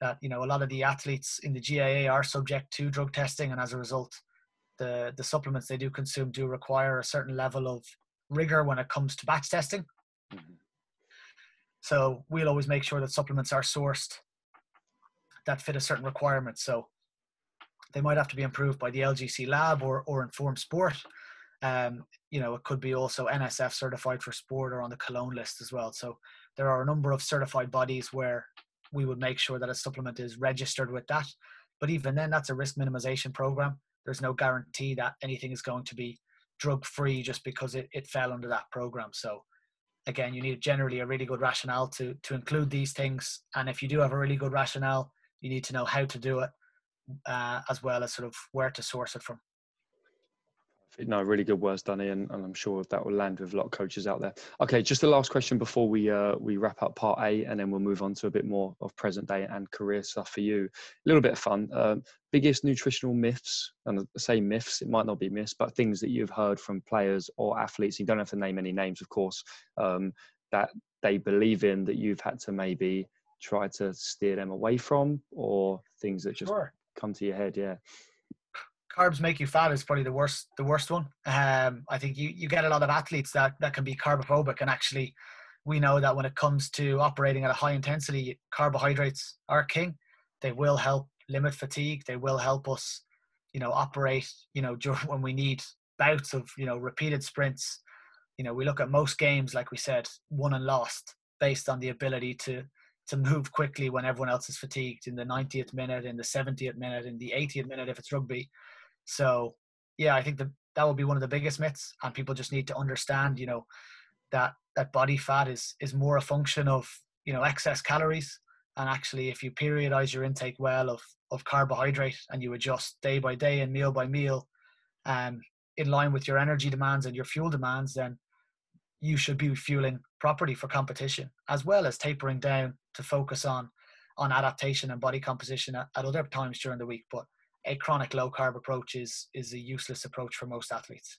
that you know a lot of the athletes in the GAA are subject to drug testing and as a result the the supplements they do consume do require a certain level of rigor when it comes to batch testing. Mm-hmm. So we'll always make sure that supplements are sourced that fit a certain requirement. So they might have to be improved by the LGC lab or or Informed Sport. Um, you know, it could be also NSF certified for sport or on the Cologne list as well. So there are a number of certified bodies where we would make sure that a supplement is registered with that. But even then, that's a risk minimization program there's no guarantee that anything is going to be drug free just because it, it fell under that program. So again, you need generally a really good rationale to to include these things. And if you do have a really good rationale, you need to know how to do it, uh, as well as sort of where to source it from no, really good words, Danny, and, and, I'm sure that will land with a lot of coaches out there. Okay, just the last question before we uh, we wrap up part A, and then we'll move on to a bit more of present day and career stuff for you. A little bit of fun. Um, biggest nutritional myths, and I say myths, it might not be myths, but things that you've heard from players or athletes. You don't have to name any names, of course, um, that they believe in that you've had to maybe try to steer them away from, or things that just sure. come to your head. Yeah carbs make you fat is probably the worst the worst one. Um, I think you you get a lot of athletes that that can be carbophobic, and actually, we know that when it comes to operating at a high intensity, carbohydrates are king. They will help limit fatigue. They will help us, you know, operate. You know, [LAUGHS] during, when we need bouts of you know repeated sprints. You know, we look at most games, like we said, won and lost based on the ability to to move quickly when everyone else is fatigued in the 90th minute, in the 70th minute, in the 80th minute if it's rugby. So yeah, I think that that would be one of the biggest myths, and people just need to understand, you know, that that body fat is is more a function of you know excess calories, and actually, if you periodize your intake well of of carbohydrate and you adjust day by day and meal by meal, um, in line with your energy demands and your fuel demands, then you should be fueling properly for competition, as well as tapering down to focus on on adaptation and body composition at, at other times during the week. But a chronic low carb approach is is a useless approach for most athletes.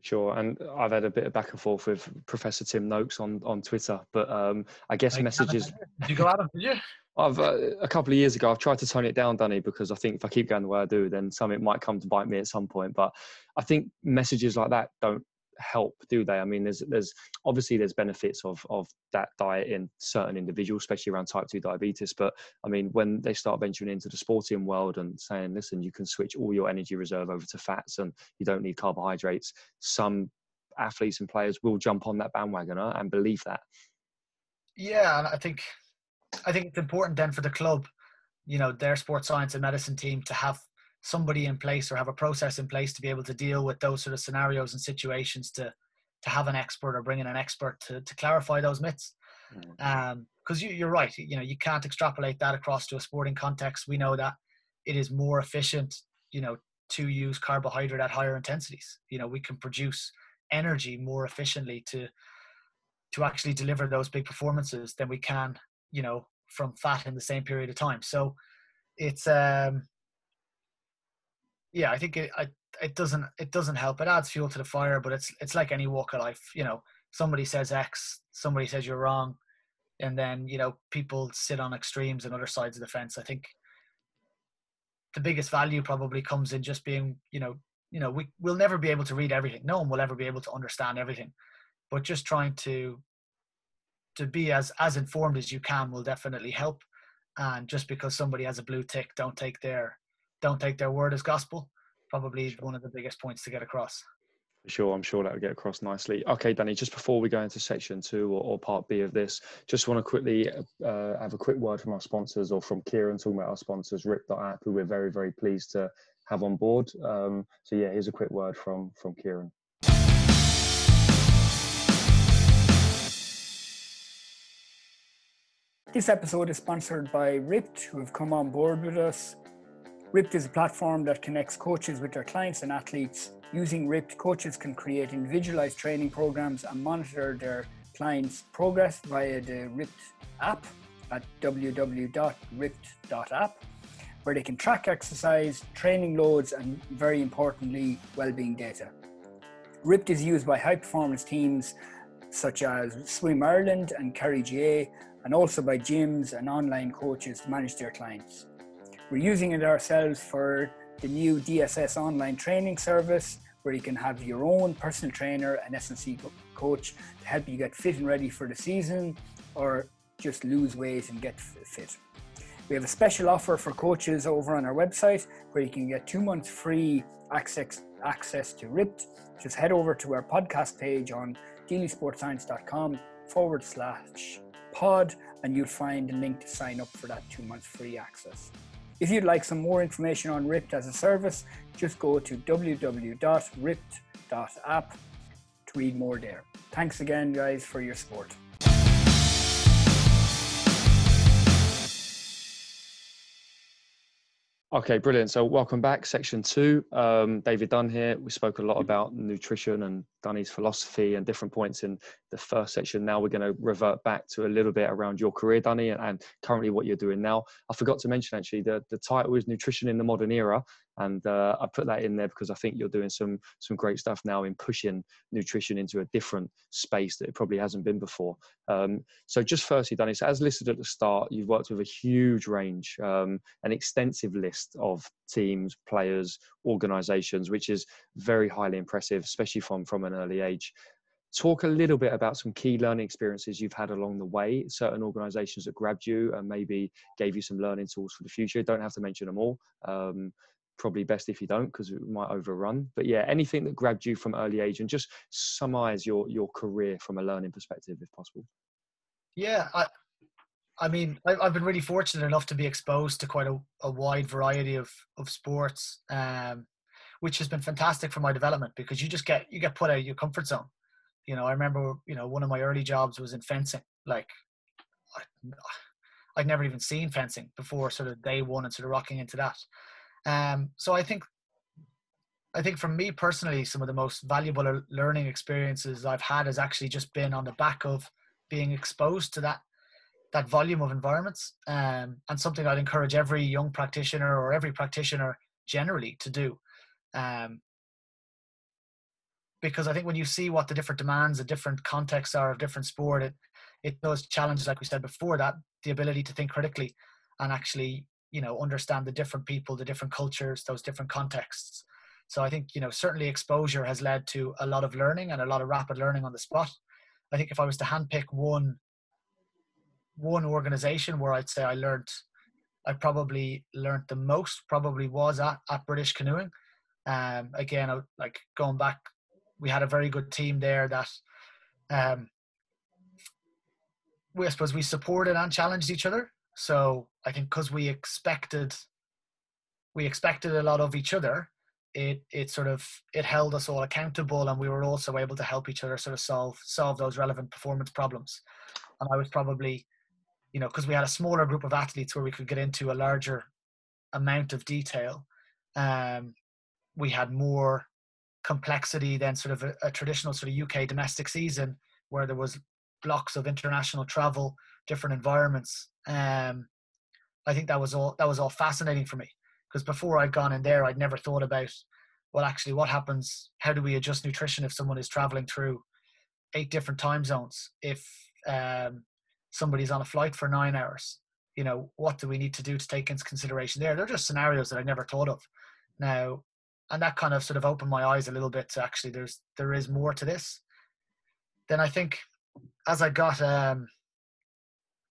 Sure, and I've had a bit of back and forth with Professor Tim Noakes on on Twitter, but um, I guess like, messages. [LAUGHS] Did you go at him? Did you? I've uh, a couple of years ago, I've tried to tone it down, Danny, because I think if I keep going the way I do, then something might come to bite me at some point. But I think messages like that don't help, do they? I mean, there's there's obviously there's benefits of of that diet in certain individuals, especially around type two diabetes. But I mean, when they start venturing into the sporting world and saying, listen, you can switch all your energy reserve over to fats and you don't need carbohydrates, some athletes and players will jump on that bandwagon uh, and believe that. Yeah, and I think I think it's important then for the club, you know, their sports science and medicine team to have somebody in place or have a process in place to be able to deal with those sort of scenarios and situations to to have an expert or bring in an expert to, to clarify those myths. Because mm. um, you, you're right you know you can't extrapolate that across to a sporting context. We know that it is more efficient you know to use carbohydrate at higher intensities. You know we can produce energy more efficiently to to actually deliver those big performances than we can you know from fat in the same period of time. So it's um yeah, I think it I, it doesn't it doesn't help. It adds fuel to the fire, but it's it's like any walk of life. You know, somebody says X, somebody says you're wrong, and then you know people sit on extremes and other sides of the fence. I think the biggest value probably comes in just being you know you know we we'll never be able to read everything. No one will ever be able to understand everything, but just trying to to be as as informed as you can will definitely help. And just because somebody has a blue tick, don't take their don't take their word as gospel. Probably sure. one of the biggest points to get across. Sure, I'm sure that will get across nicely. Okay, Danny, just before we go into section two or, or part B of this, just want to quickly uh, have a quick word from our sponsors or from Kieran talking about our sponsors, RYPT.app, who we're very, very pleased to have on board. Um, so yeah, here's a quick word from from Kieran. This episode is sponsored by RYPT, who have come on board with us. RYPT is a platform that connects coaches with their clients and athletes. Using RYPT, coaches can create individualized training programs and monitor their clients' progress via the RYPT app at www.RYPT.app, where they can track exercise, training loads, and very importantly, well-being data. RYPT is used by high performance teams such as Swim Ireland and Kerry GAA, and also by gyms and online coaches to manage their clients. We're using it ourselves for the new DSS online training service where you can have your own personal trainer and S&C coach to help you get fit and ready for the season or just lose weight and get fit. We have a special offer for coaches over on our website where you can get two months free access, access to RYPT. Just head over to our podcast page on DeelySportScience.com forward slash pod and you'll find a link to sign up for that two months free access. If you'd like some more information on RYPT as a service, just go to www.RYPT.app to read more there. Thanks again, guys, for your support. Okay, brilliant. So, welcome back, section two. Um, David Dunne here. We spoke a lot about nutrition and Dunny's philosophy and different points in the first section. Now we're going to revert back to a little bit around your career, Dunny, and, and currently what you're doing now. I forgot to mention actually the the title is Nutrition in the Modern Era, and uh, I put that in there because I think you're doing some some great stuff now in pushing nutrition into a different space that it probably hasn't been before. Um, so just firstly, Dunny, so as listed at the start, you've worked with a huge range, um, an extensive list of teams, players, organisations, which is very highly impressive, especially from from an early age. Talk a little bit about some key learning experiences you've had along the way, certain organisations that grabbed you and maybe gave you some learning tools for the future. Don't have to mention them all. Um, probably best if you don't because it might overrun. But yeah, anything that grabbed you from early age and just summarize your your career from a learning perspective, if possible. Yeah, I, I mean, I've been really fortunate enough to be exposed to quite a, a wide variety of of sports, um, which has been fantastic for my development because you just get you get put out of your comfort zone. You know, I remember you know one of my early jobs was in fencing. Like, I, I'd never even seen fencing before, sort of day one, and sort of rocking into that. Um, so I think, I think for me personally, some of the most valuable learning experiences I've had has actually just been on the back of being exposed to that that volume of environments, um, and something I'd encourage every young practitioner or every practitioner generally to do. Um, because I think when you see what the different demands, the different contexts are of different sport, it it does challenge, like we said before, that the ability to think critically and actually you know understand the different people the different cultures those different contexts so i think you know certainly exposure has led to a lot of learning and a lot of rapid learning on the spot i think if i was to handpick one one organization where i'd say i learned i probably learned the most probably was at, at british canoeing um again like going back we had a very good team there that um we, I suppose we supported and challenged each other. So I think because we expected we expected a lot of each other, it it sort of it held us all accountable, and we were also able to help each other sort of solve solve those relevant performance problems. And I was probably, you know, because we had a smaller group of athletes where we could get into a larger amount of detail. Um, we had more complexity than sort of a, a traditional sort of UK domestic season where there was blocks of international travel, different environments, um, I think that was all that was all fascinating for me because before I'd gone in there, I'd never thought about well, actually, what happens? How do we adjust nutrition if someone is traveling through eight different time zones? If um, somebody's on a flight for nine hours, you know, what do we need to do to take into consideration there? They're just scenarios that I never thought of. Now, and that kind of sort of opened my eyes a little bit to actually there's there is more to this. Then I think as I got um,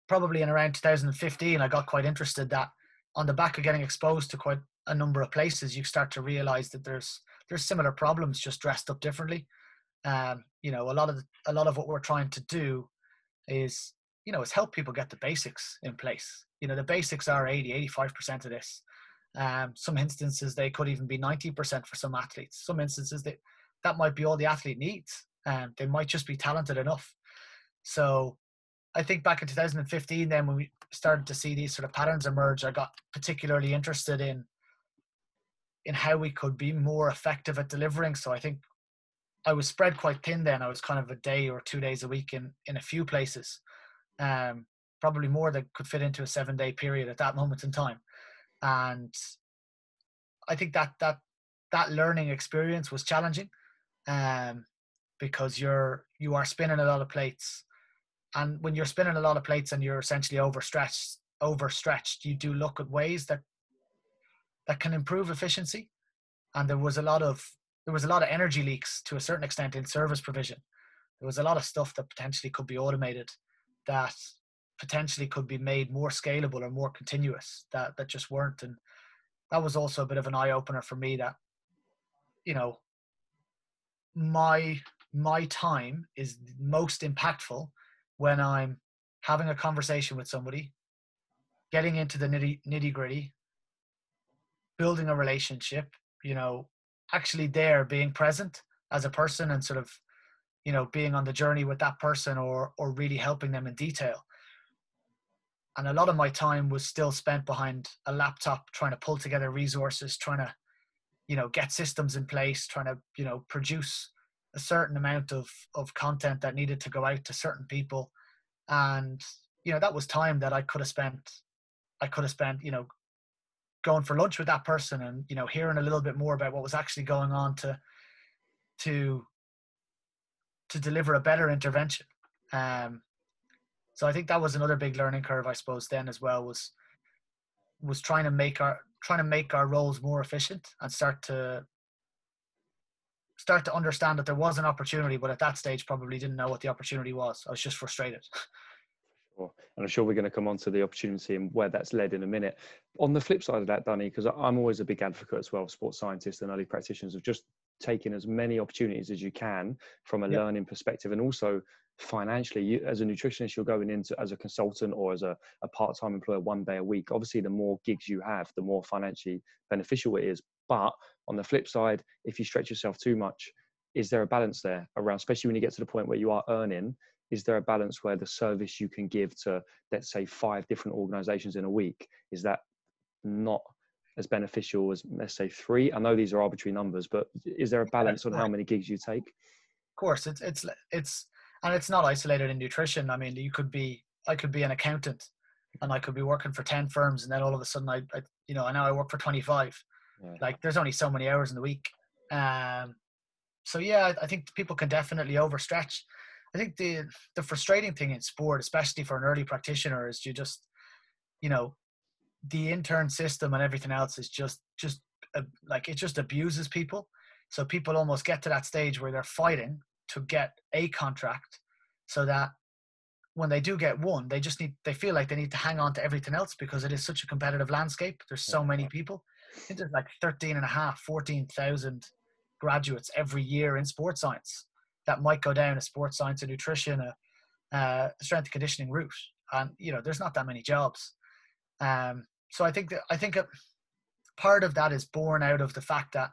probably in around 2015, I got quite interested that on the back of getting exposed to quite a number of places, you start to realize that there's there's similar problems just dressed up differently. Um, you know, a lot of the, a lot of what we're trying to do is you know is help people get the basics in place. You know, the basics are 80, 85 percent of this. Um, some instances they could even be 90 percent for some athletes. Some instances that that might be all the athlete needs. Um, they might just be talented enough. So I think back in 2015, then when we started to see these sort of patterns emerge, I got particularly interested in in how we could be more effective at delivering. So I think I was spread quite thin then. I was kind of a day or two days a week in in a few places, um, probably more that could fit into a seven day period at that moment in time, and I think that that that learning experience was challenging, um, because you're you are spinning a lot of plates, and when you're spinning a lot of plates and you're essentially overstretched, overstretched, you do look at ways that that can improve efficiency, and there was a lot of there was a lot of energy leaks to a certain extent in service provision. There was a lot of stuff that potentially could be automated that potentially could be made more scalable or more continuous that that just weren't. And that was also a bit of an eye opener for me that you know my my time is most impactful when i'm having a conversation with somebody getting into the nitty nitty gritty building a relationship you know actually there being present as a person and sort of you know being on the journey with that person or or really helping them in detail. And a lot of my time was still spent behind a laptop trying to pull together resources trying to you know get systems in place trying to you know produce a certain amount of of content that needed to go out to certain people. And you know that was time that i could have spent i could have spent you know going for lunch with that person and you know hearing a little bit more about what was actually going on to to to deliver a better intervention um so i think that was another big learning curve i suppose then as well was was trying to make our trying to make our roles more efficient and start to start to understand that there was an opportunity but at that stage probably didn't know what the opportunity was i was just frustrated. And I'm sure we're going to come on to the opportunity and where that's led in a minute. On the flip side of that, Danny, because I'm always a big advocate as well, sports scientists and early practitioners of just taking as many opportunities as you can from a yep. learning perspective and also financially you, as a nutritionist you're going into as a consultant or as a, a part-time employer one day a week obviously the more gigs you have the more financially beneficial it is but on the flip side if you stretch yourself too much is there a balance there around especially when you get to the point where you are earning is there a balance where the service you can give to let's say five different organizations in a week is that not as beneficial as let's say three. I know these are arbitrary numbers but is there a balance on how many gigs you take? Of course it's it's it's and it's not isolated in nutrition. I mean you could be i could be an accountant and i could be working for 10 firms and then all of a sudden i, I you know i now i work for 25 yeah. like there's only so many hours in the week. Um so yeah i think people can definitely overstretch. I think the the frustrating thing in sport, especially for an early practitioner, is you just, you know, the intern system and everything else is just just uh, like it just abuses people. So people almost get to that stage where they're fighting to get a contract, so that when they do get one, they just need they feel like they need to hang on to everything else because it is such a competitive landscape. There's so many people. I think there's like 13 and a half, 14,000 graduates every year in sports science that might go down a sports science and nutrition, a, a strength and conditioning route. And you know, there's not that many jobs. Um, so I think that I think a, part of that is born out of the fact that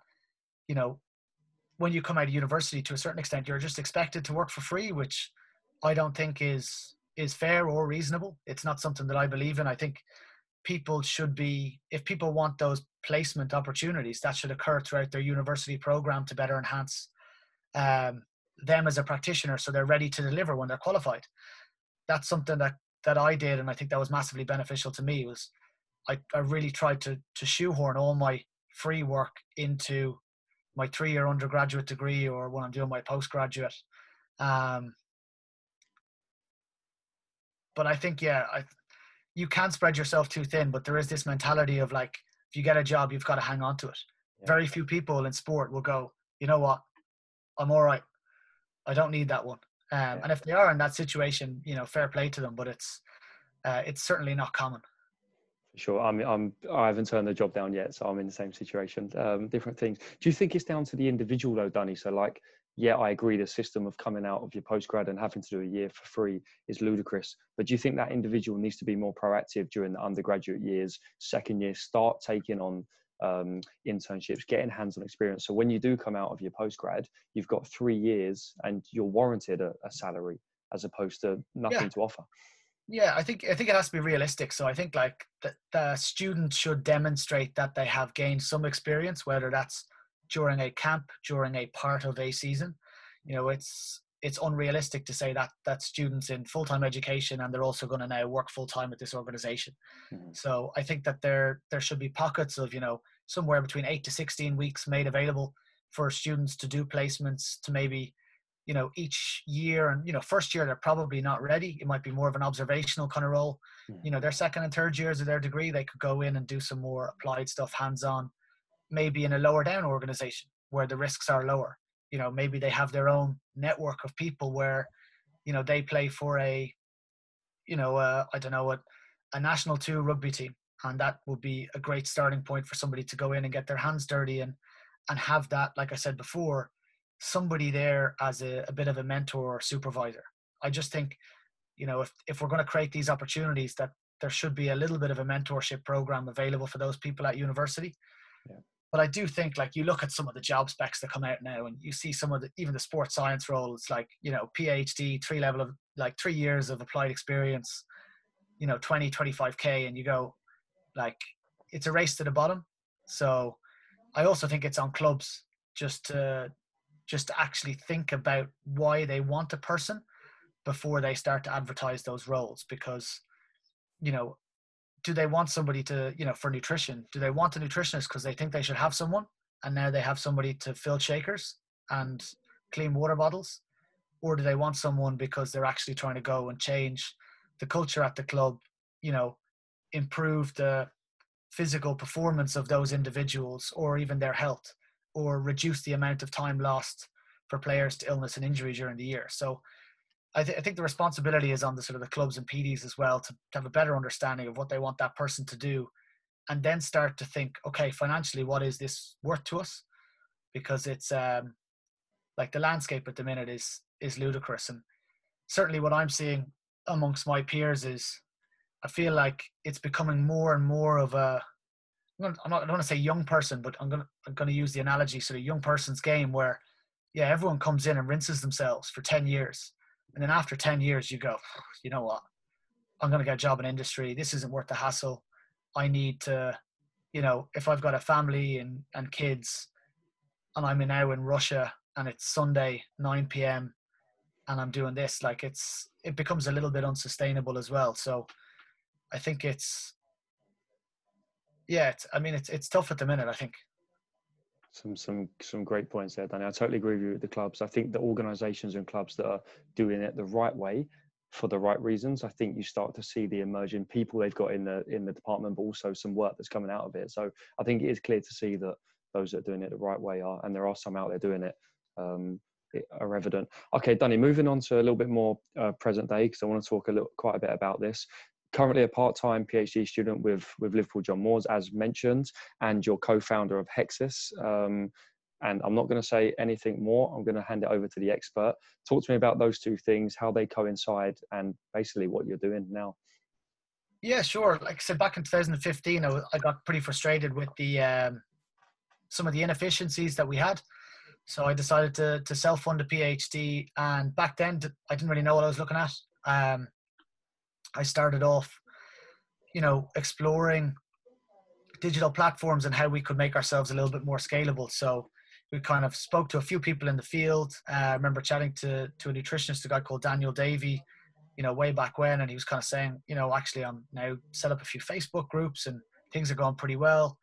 you know when you come out of university to a certain extent you're just expected to work for free which i don't think is is fair or reasonable. It's not something that i believe in. I think people should be if people want those placement opportunities that should occur throughout their university program to better enhance um, them as a practitioner so they're ready to deliver when they're qualified. That's something that that i did and i think that was massively beneficial to me was i, I really tried to to shoehorn all my free work into my three year undergraduate degree or when i'm doing my postgraduate um, but i think yeah i you can't spread yourself too thin but there is this mentality of like if you get a job you've got to hang on to it yeah. very few people in sport will go you know what i'm all right I don't need that one. Um, yeah. And if they are in that situation, you know, fair play to them. But it's uh, it's certainly not common. Sure, I'm, I'm I haven't turned the job down yet, so I'm in the same situation. Um, different things. Do you think it's down to the individual though, Danny? So like, yeah, I agree. The system of coming out of your postgrad and having to do a year for free is ludicrous. But do you think that individual needs to be more proactive during the undergraduate years, second year, start taking on um, internships, getting hands-on experience. So when you do come out of your postgrad, you've got three years and you're warranted a, a salary. as opposed to nothing Yeah. to offer. Yeah, I think I think it has to be realistic. So I think like the, the student should demonstrate that they have gained some experience, whether that's during a camp, during a part of a season. You know, it's it's unrealistic to say that that students in full time education and they're also going to now work full time at this organization. Mhm. So I think that there there should be pockets of you know somewhere between eight to sixteen weeks made available for students to do placements to maybe you know each year and you know first year they're probably not ready. It might be more of an observational kind of role. Mhm. you know their second and third years of their degree they could go in and do some more applied stuff hands on maybe in a lower down organization where the risks are lower. You know maybe they have their own network of people where you know they play for a you know uh, i don't know what a national two rugby team and that would be a great starting point for somebody to go in and get their hands dirty and and have that like i said before somebody there as a, a bit of a mentor or supervisor. I just think you know if, if we're going to create these opportunities that there should be a little bit of a mentorship program available for those people at university. Yeah. but i do think like you look at some of the job specs that come out now and you see some of the even the sports science roles like you know phd three level of like three years of applied experience you know 20 25k and you go like it's a race to the bottom. So i also think it's on clubs just to just to actually think about why they want a person before they start to advertise those roles because you know do they want somebody to you know for nutrition? Do they want a nutritionist because they think they should have someone and now they have somebody to fill shakers and clean water bottles? Or do they want someone because they're actually trying to go and change the culture at the club you know improve the physical performance of those individuals or even their health or reduce the amount of time lost for players to illness and injury during the year so I, th- I think the responsibility is on the sort of the clubs and PDs as well to, to have a better understanding of what they want that person to do, and then start to think, okay, financially, what is this worth to us? Because it's um, like the landscape at the minute is is ludicrous, and certainly what I'm seeing amongst my peers is, I feel like it's becoming more and more of a I'm, not I don't want to say young person, but I'm gonna I'm gonna use the analogy sort of young person's game where, yeah, everyone comes in and rinses themselves for ten years and then after 10 years, you go, you know what? I'm going to get a job in industry. This isn't worth the hassle. I need to, you know, if I've got a family and, and kids and I'm now in Russia and it's Sunday, 9 p.m. and I'm doing this, like it's, it becomes a little bit unsustainable as well. So I think it's, yeah, it's, I mean, it's, it's tough at the minute, I think. Some some some great points there, Danny. I totally agree with you with the clubs. I think the organisations and clubs that are doing it the right way for the right reasons, I think you start to see the emerging people they've got in the in the department, but also some work that's coming out of it. So I think it is clear to see that those that are doing it the right way are, and there are some out there doing it, um, are evident. Okay, Danny, moving on to a little bit more uh, present day because I want to talk a little quite a bit about this. Currently a part-time PhD student with with Liverpool John Moores, as mentioned, and you're co-founder of Hexis. Um, and I'm not going to say anything more. I'm going to hand it over to the expert. Talk to me about those two things, how they coincide, and basically what you're doing now. Yeah, sure. Like I said, back in 2015, I, I got pretty frustrated with the um, some of the inefficiencies that we had. So I decided to to self fund a PhD, and back then I didn't really know what I was looking at. Um, I started off, you know, exploring digital platforms and how we could make ourselves a little bit more scalable. So we kind of spoke to a few people in the field. Uh, I remember chatting to to a nutritionist, a guy called Daniel Davey, you know, way back when, and he was kind of saying, you know, actually, I'm now set up a few Facebook groups and things are going pretty well.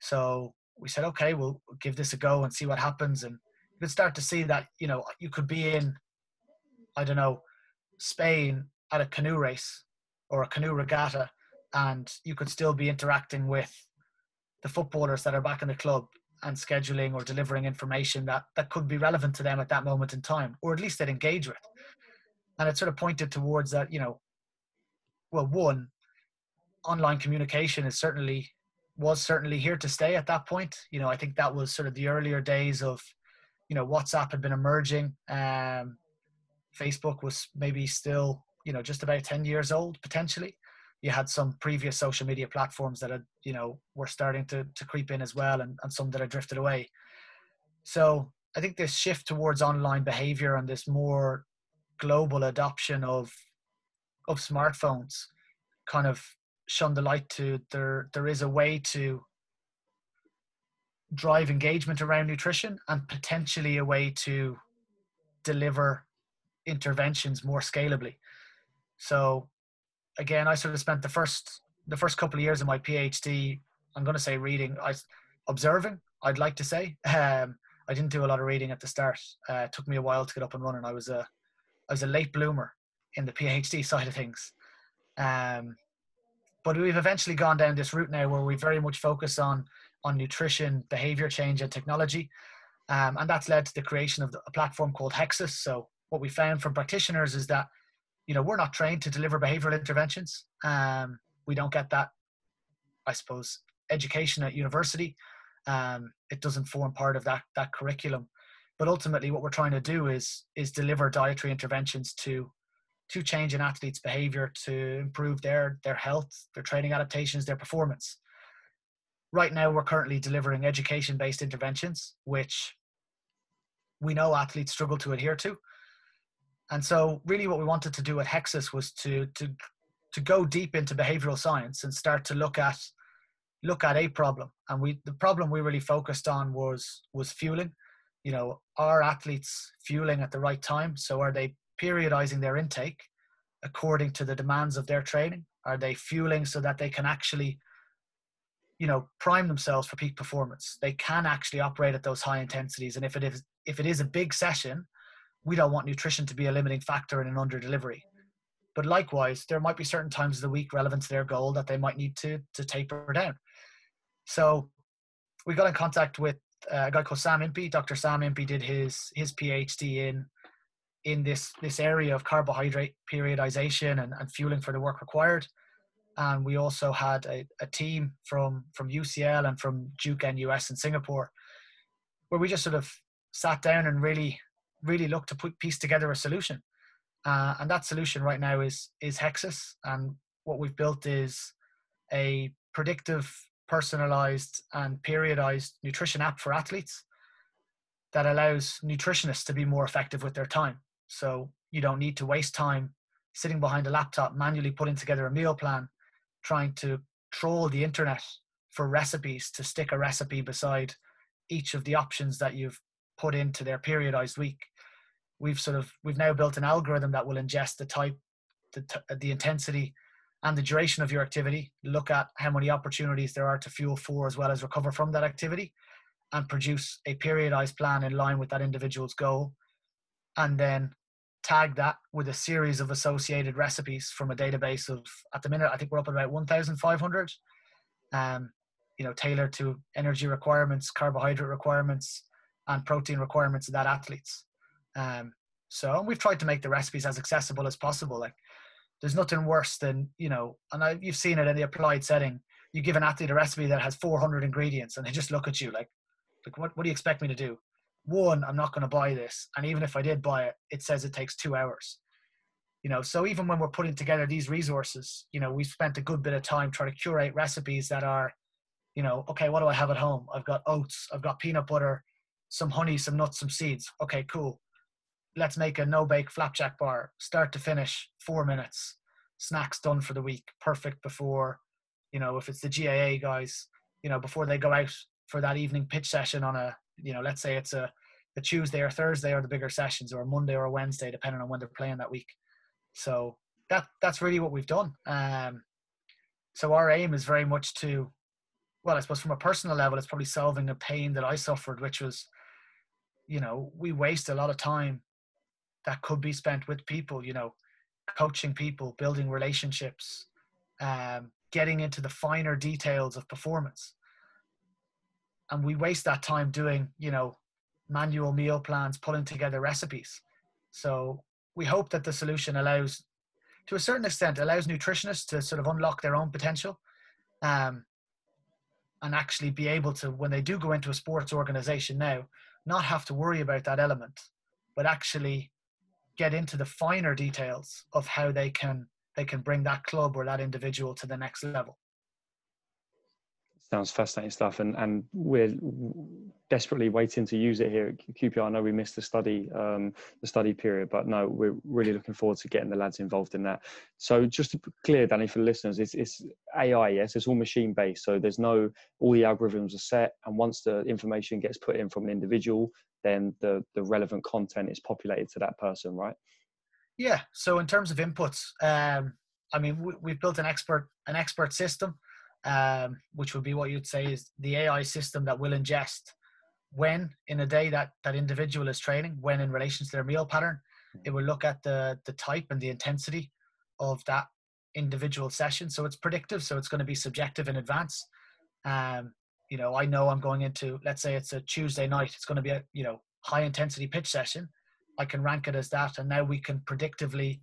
So we said, okay, we'll give this a go and see what happens. And you could start to see that, you know, you could be in, I don't know, Spain at a canoe race or a canoe regatta, and you could still be interacting with the footballers that are back in the club and scheduling or delivering information that that could be relevant to them at that moment in time, or at least they'd engage with. And it sort of pointed towards that, you know, well, one, online communication is certainly was certainly here to stay at that point. You know, I think that was sort of the earlier days of, you know, WhatsApp had been emerging. Um, Facebook was maybe still, you know, just about 10 years old potentially. You had some previous social media platforms that had, you know, were starting to, to creep in as well and, and some that had drifted away. So I think this shift towards online behavior and this more global adoption of of smartphones kind of shone the light to there there is a way to drive engagement around nutrition and potentially a way to deliver interventions more scalably so again i sort of spent the first the first couple of years of my phd i'm going to say reading i observing i'd like to say [LAUGHS] um, i didn't do a lot of reading at the start uh, it took me a while to get up and running i was a i was a late bloomer in the [LAUGHS] phd side of things um, but we've eventually gone down this route now where we very much focus on on nutrition, behavior change, and technology. Um, and that's led to the creation of a platform called Hexis. So what we found from practitioners is that, you know, we're not trained to deliver behavioral interventions. Um, we don't get that, I suppose, education at university. Um, it doesn't form part of that that curriculum. But ultimately, what we're trying to do is is deliver dietary interventions to to change an athlete's behavior to improve their their health, their training adaptations, their performance. Right now, we're currently delivering education based interventions, which we know athletes struggle to adhere to. And so, really, what we wanted to do at Hexis was to to to go deep into behavioral science and start to look at look at a problem. And we the problem we really focused on was was fueling. You know, are athletes fueling at the right time? So, are they periodizing their intake according to the demands of their training? Are they fueling so that they can actually, you know, prime themselves for peak performance? They can actually operate at those high intensities. And if it is if it is a big session, we don't want nutrition to be a limiting factor in an under delivery. But likewise, there might be certain times of the week relevant to their goal that they might need to to taper down. So we got in contact with uh, a guy called Sam Impey. Dr. Sam Impey did his his PhD in in this this area of carbohydrate periodization and, and fueling for the work required. And we also had a, a team from from UCL and from Duke NUS in Singapore, where we just sort of sat down and really really look to put piece together a solution. Uh, and that solution right now is is Hexis. And what we've built is a predictive, personalized, and periodized nutrition app for athletes that allows nutritionists to be more effective with their time. So you don't need to waste time sitting behind a laptop manually putting together a meal plan, trying to troll the internet for recipes to stick a recipe beside each of the options that you've put into their periodized week. We've sort of we've now built an algorithm that will ingest the type, the, the intensity, and the duration of your activity. Look at how many opportunities there are to fuel for as well as recover from that activity, and produce a periodized plan in line with that individual's goal and then tag that with a series of associated recipes from a database of at the minute I think we're up at about 1,500. Um, you know, tailored to energy requirements, carbohydrate requirements, and protein requirements of that athletes. Um, so we've tried to make the recipes as accessible as possible. Like, there's nothing worse than you know, and I, you've seen it in the applied setting. You give an athlete a recipe that has 400 ingredients, and they just look at you like, like what, what do you expect me to do? one, I'm not going to buy this. And even if I did buy it, it says it takes two hours. You know, so even when we're putting together these resources, you know, we've spent a good bit of time trying to curate recipes that are, you know, okay, what do I have at home? I've got oats, I've got peanut butter, some honey, some nuts, some seeds. Okay, cool. Let's make a no bake flapjack bar, start to finish, four minutes. Snacks done for the week, perfect before, you know, if it's the GAA guys, you know, before they go out for that evening pitch session on a you know, let's say it's a, a Tuesday or Thursday or the bigger sessions or Monday or Wednesday, depending on when they're playing that week. So that that's really what we've done. Um, so our aim is very much to, well, I suppose from a personal level, it's probably solving a pain that I suffered, which was, you know, we waste a lot of time that could be spent with people, you know, coaching people, building relationships, um, getting into the finer details of performance. And we waste that time doing you know manual meal plans pulling together recipes. So we hope that the solution allows to a certain extent allows nutritionists to sort of unlock their own potential um, and actually be able to when they do go into a sports organization now not have to worry about that element but actually get into the finer details of how they can they can bring that club or that individual to the next level Sounds fascinating stuff, and and we're desperately waiting to use it here at QPR. I know we missed the study um, the study period, but no, we're really looking forward to getting the lads involved in that. So just to be clear, Danny, for the listeners, it's, it's AI. Yes, it's all machine based. So there's no all the algorithms are set, and once the information gets put in from an individual, then the the relevant content is populated to that person, right? Yeah. So in terms of inputs, um, I mean, we, we've built an expert an expert system um, which would be what you'd say is the AI system that will ingest when in a day that that individual is training, when in relation to their meal pattern, it will look at the the type and the intensity of that individual session. So it's predictive, so it's going to be subjective in advance. Um, you know, I know I'm going into, let's say it's a Tuesday night, it's going to be a you know high intensity pitch session. I can rank it as that, and now we can predictively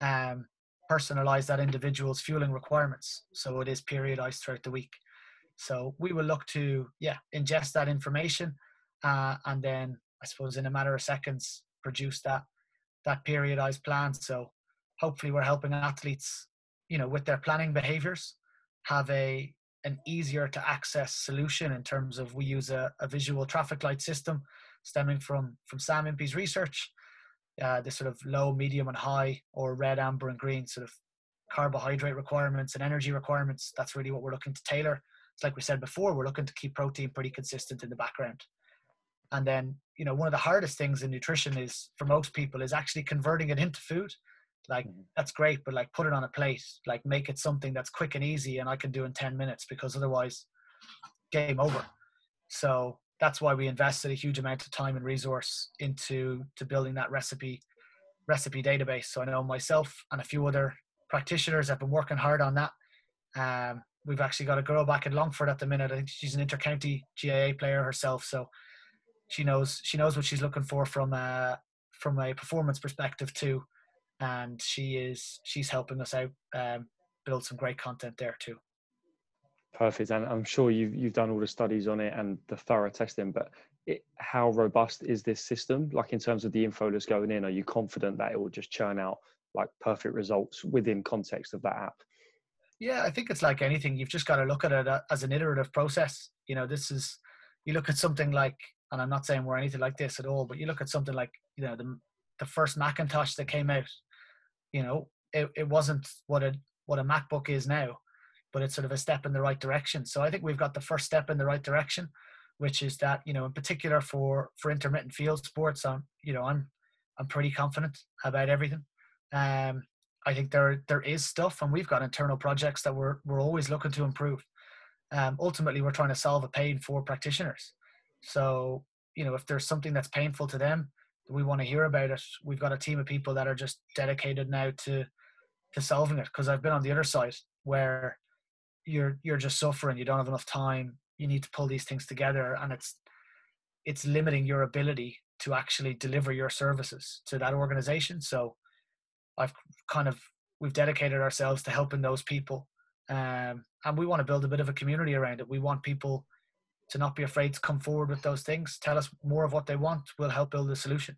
um, personalize that individual's fueling requirements. So it is periodized throughout the week. So we will look to, yeah, ingest that information uh, and then I suppose in a matter of seconds produce that that periodized plan. So hopefully we're helping athletes, you know, with their planning behaviors have a an easier to access solution in terms of we use a, a visual traffic light system stemming from from Sam Impey's research uh, the sort of low, medium, and high, or red, amber, and green sort of carbohydrate requirements and energy requirements. That's really what we're looking to tailor. It's like we said before, we're looking to keep protein pretty consistent in the background. And then, you know, one of the hardest things in nutrition is for most people is actually converting it into food. Like mm-hmm. that's great, but like put it on a plate, like make it something that's quick and easy and I can do in 10 minutes because otherwise game over. So that's why we invested a huge amount of time and resource into to building that recipe recipe database. So I know myself and a few other practitioners have been working hard on that. Um, we've actually got a girl back in Longford at the minute. I think she's an intercounty GAA player herself, so she knows she knows what she's looking for from a from a performance perspective too, and she is she's helping us out um, build some great content there too. Perfect, and I'm sure you've you've done all the studies on it and the thorough testing. But it, how robust is this system? Like in terms of the info that's going in, are you confident that it will just churn out like perfect results within context of that app? Yeah, I think it's like anything. You've just got to look at it uh, as an iterative process. You know, this is you look at something like, and I'm not saying we're anything like this at all, but you look at something like you know the the first Macintosh that came out. You know, it, it wasn't what a what a MacBook is now but it's sort of a step in the right direction. So I think we've got the first step in the right direction, which is that you know, in particular for for intermittent field sports, I'm you know, I'm I'm pretty confident about everything. Um, I think there there is stuff, and we've got internal projects that we're we're always looking to improve. Um, ultimately, we're trying to solve a pain for practitioners. So you know, if there's something that's painful to them, we want to hear about it. We've got a team of people that are just dedicated now to to solving it. Because I've been on the other side where you're you're just suffering you don't have enough time you need to pull these things together and it's it's limiting your ability to actually deliver your services to that organization. So i've kind of we've dedicated ourselves to helping those people um, and we want to build a bit of a community around it. We want people to not be afraid to come forward with those things tell us more of what they want we'll help build a solution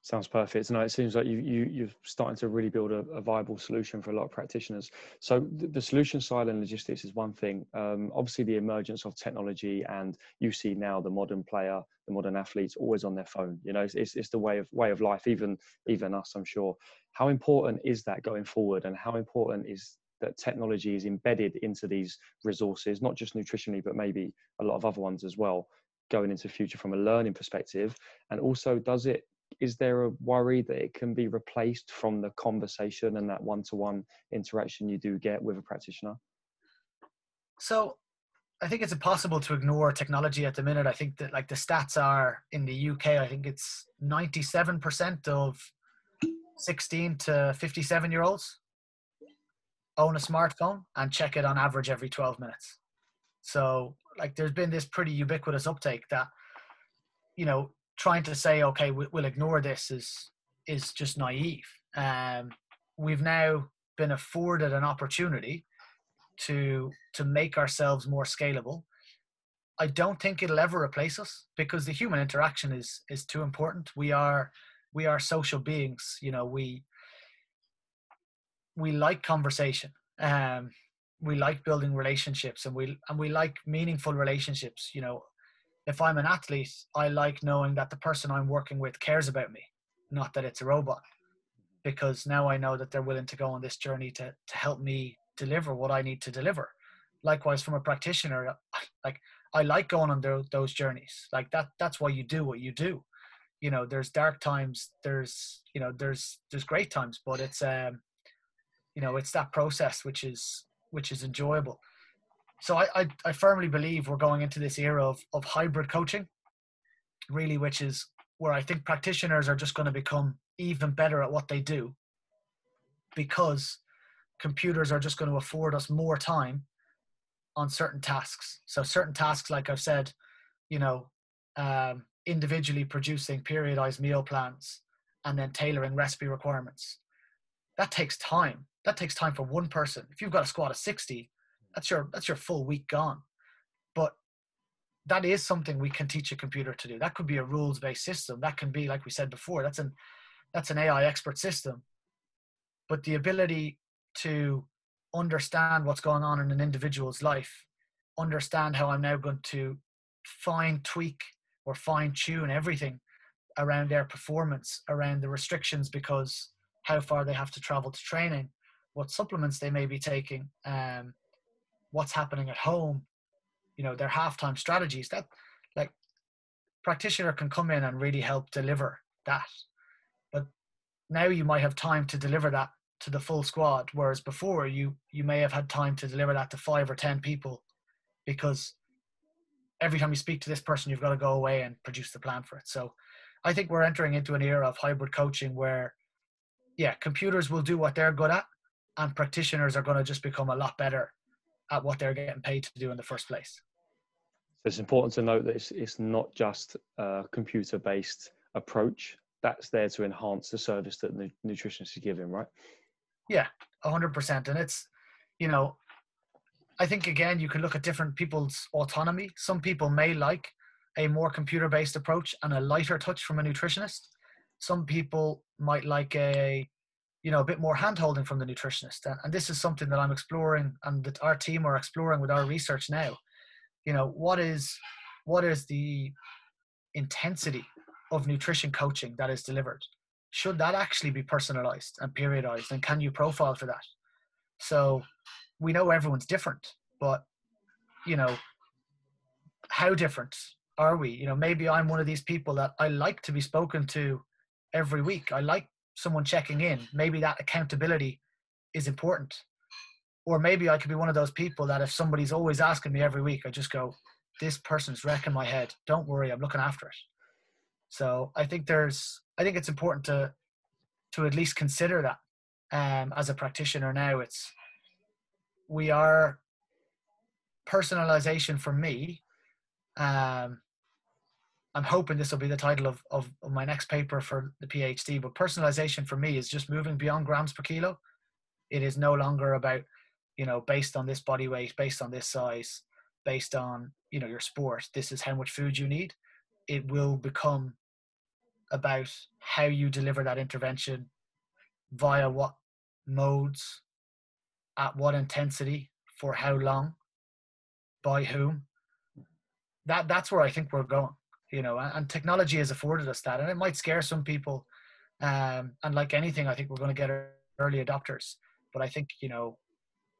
Sounds perfect. No, it seems like you, you you're starting to really build a, a viable solution for a lot of practitioners. So the, the solution side and logistics is one thing. Um, obviously, the emergence of technology and you see now the modern player, the modern athletes, always on their phone. You know, it's, it's, it's the way of way of life. Even even us, I'm sure. How important is that going forward, and how important is that technology is embedded into these resources, not just nutritionally, but maybe a lot of other ones as well, going into future from a learning perspective? And also, does it is there a worry that it can be replaced from the conversation and that one-to-one interaction you do get with a practitioner? So i think it's impossible to ignore technology at the minute. I think that like the stats are in the uk i think it's 97% of 16 to 57 year olds own a smartphone and check it on average every 12 minutes. So like there's been this pretty ubiquitous uptake that you know trying to say, okay, we'll ignore this is is just naive. Um, we've now been afforded an opportunity to to make ourselves more scalable. I don't think it'll ever replace us because the human interaction is is too important. We are we are social beings. You know, we we like conversation. Um, we like building relationships and we and we like meaningful relationships you know if i'm an athlete i like knowing that the person i'm working with cares about me not that it's a robot. Because now i know that they're willing to go on this journey to to help me deliver what i need to deliver. Likewise from a practitioner [LAUGHS] like i like going on those journeys. Like that that's why you do what you do. You know there's dark times there's you know there's there's great times but it's um you know it's that process which is which is enjoyable so I, I, I firmly believe we're going into this era of of hybrid coaching really which is where i think practitioners are just going to become even better at what they do because computers are just going to afford us more time on certain tasks so certain tasks like i've said you know um, individually producing periodized meal plans and then tailoring recipe requirements. That takes time. That takes time for one person. If you've got a squad of 60, that's your that's your full week gone. But that is something we can teach a computer to do. That could be a rules-based system. That can be, like we said before, that's an that's an AI expert system. But the ability to understand what's going on in an individual's life, understand how I'm now going to fine tweak or fine tune everything around their performance, around the restrictions because how far they have to travel to training, what supplements they may be taking, um, what's happening at home, you know, their halftime strategies. That like practitioner can come in and really help deliver that. But now you might have time to deliver that to the full squad, whereas before you you may have had time to deliver that to five or ten people because every time you speak to this person, you've got to go away and produce the plan for it. So I think we're entering into an era of hybrid coaching where, yeah, computers will do what they're good at, and practitioners are going to just become a lot better at what they're getting paid to do in the first place. So it's important to note that it's, it's not just a computer based approach that's there to enhance the service that the nutritionist is giving, right? Yeah, 100%. And it's, you know, I think again, you can look at different people's autonomy. Some people may like a more computer based approach and a lighter touch from a nutritionist. Some people might like a you know a bit more handholding from the nutritionist and, and this is something that i'm exploring and that our team are exploring with our research now you know what is what is the intensity of nutrition coaching that is delivered should that actually be personalized and periodized and can you profile for that so we know everyone's different, but you know, how different are we? You know, maybe I'm one of these people that I like to be spoken to every week. I like someone checking in. Maybe that accountability is important. Or maybe I could be one of those people that if somebody's always asking me every week, I just go, this person's wrecking my head. Don't worry, I'm looking after it. So I think there's, I think it's important to, to at least consider that. Um, as a practitioner now, it's we are personalization for me. Um, I'm hoping this will be the title of, of, of my next paper for the PhD. But personalization for me is just moving beyond grams per kilo. It is no longer about, you know, based on this body weight, based on this size, based on, you know, your sport. This is how much food you need. It will become about how you deliver that intervention via what modes, at what intensity, for how long, by whom. That that's where I think we're going. You know, and, technology has afforded us that, and it might scare some people. Um, and like anything, I think we're going to get early adopters. But I think you know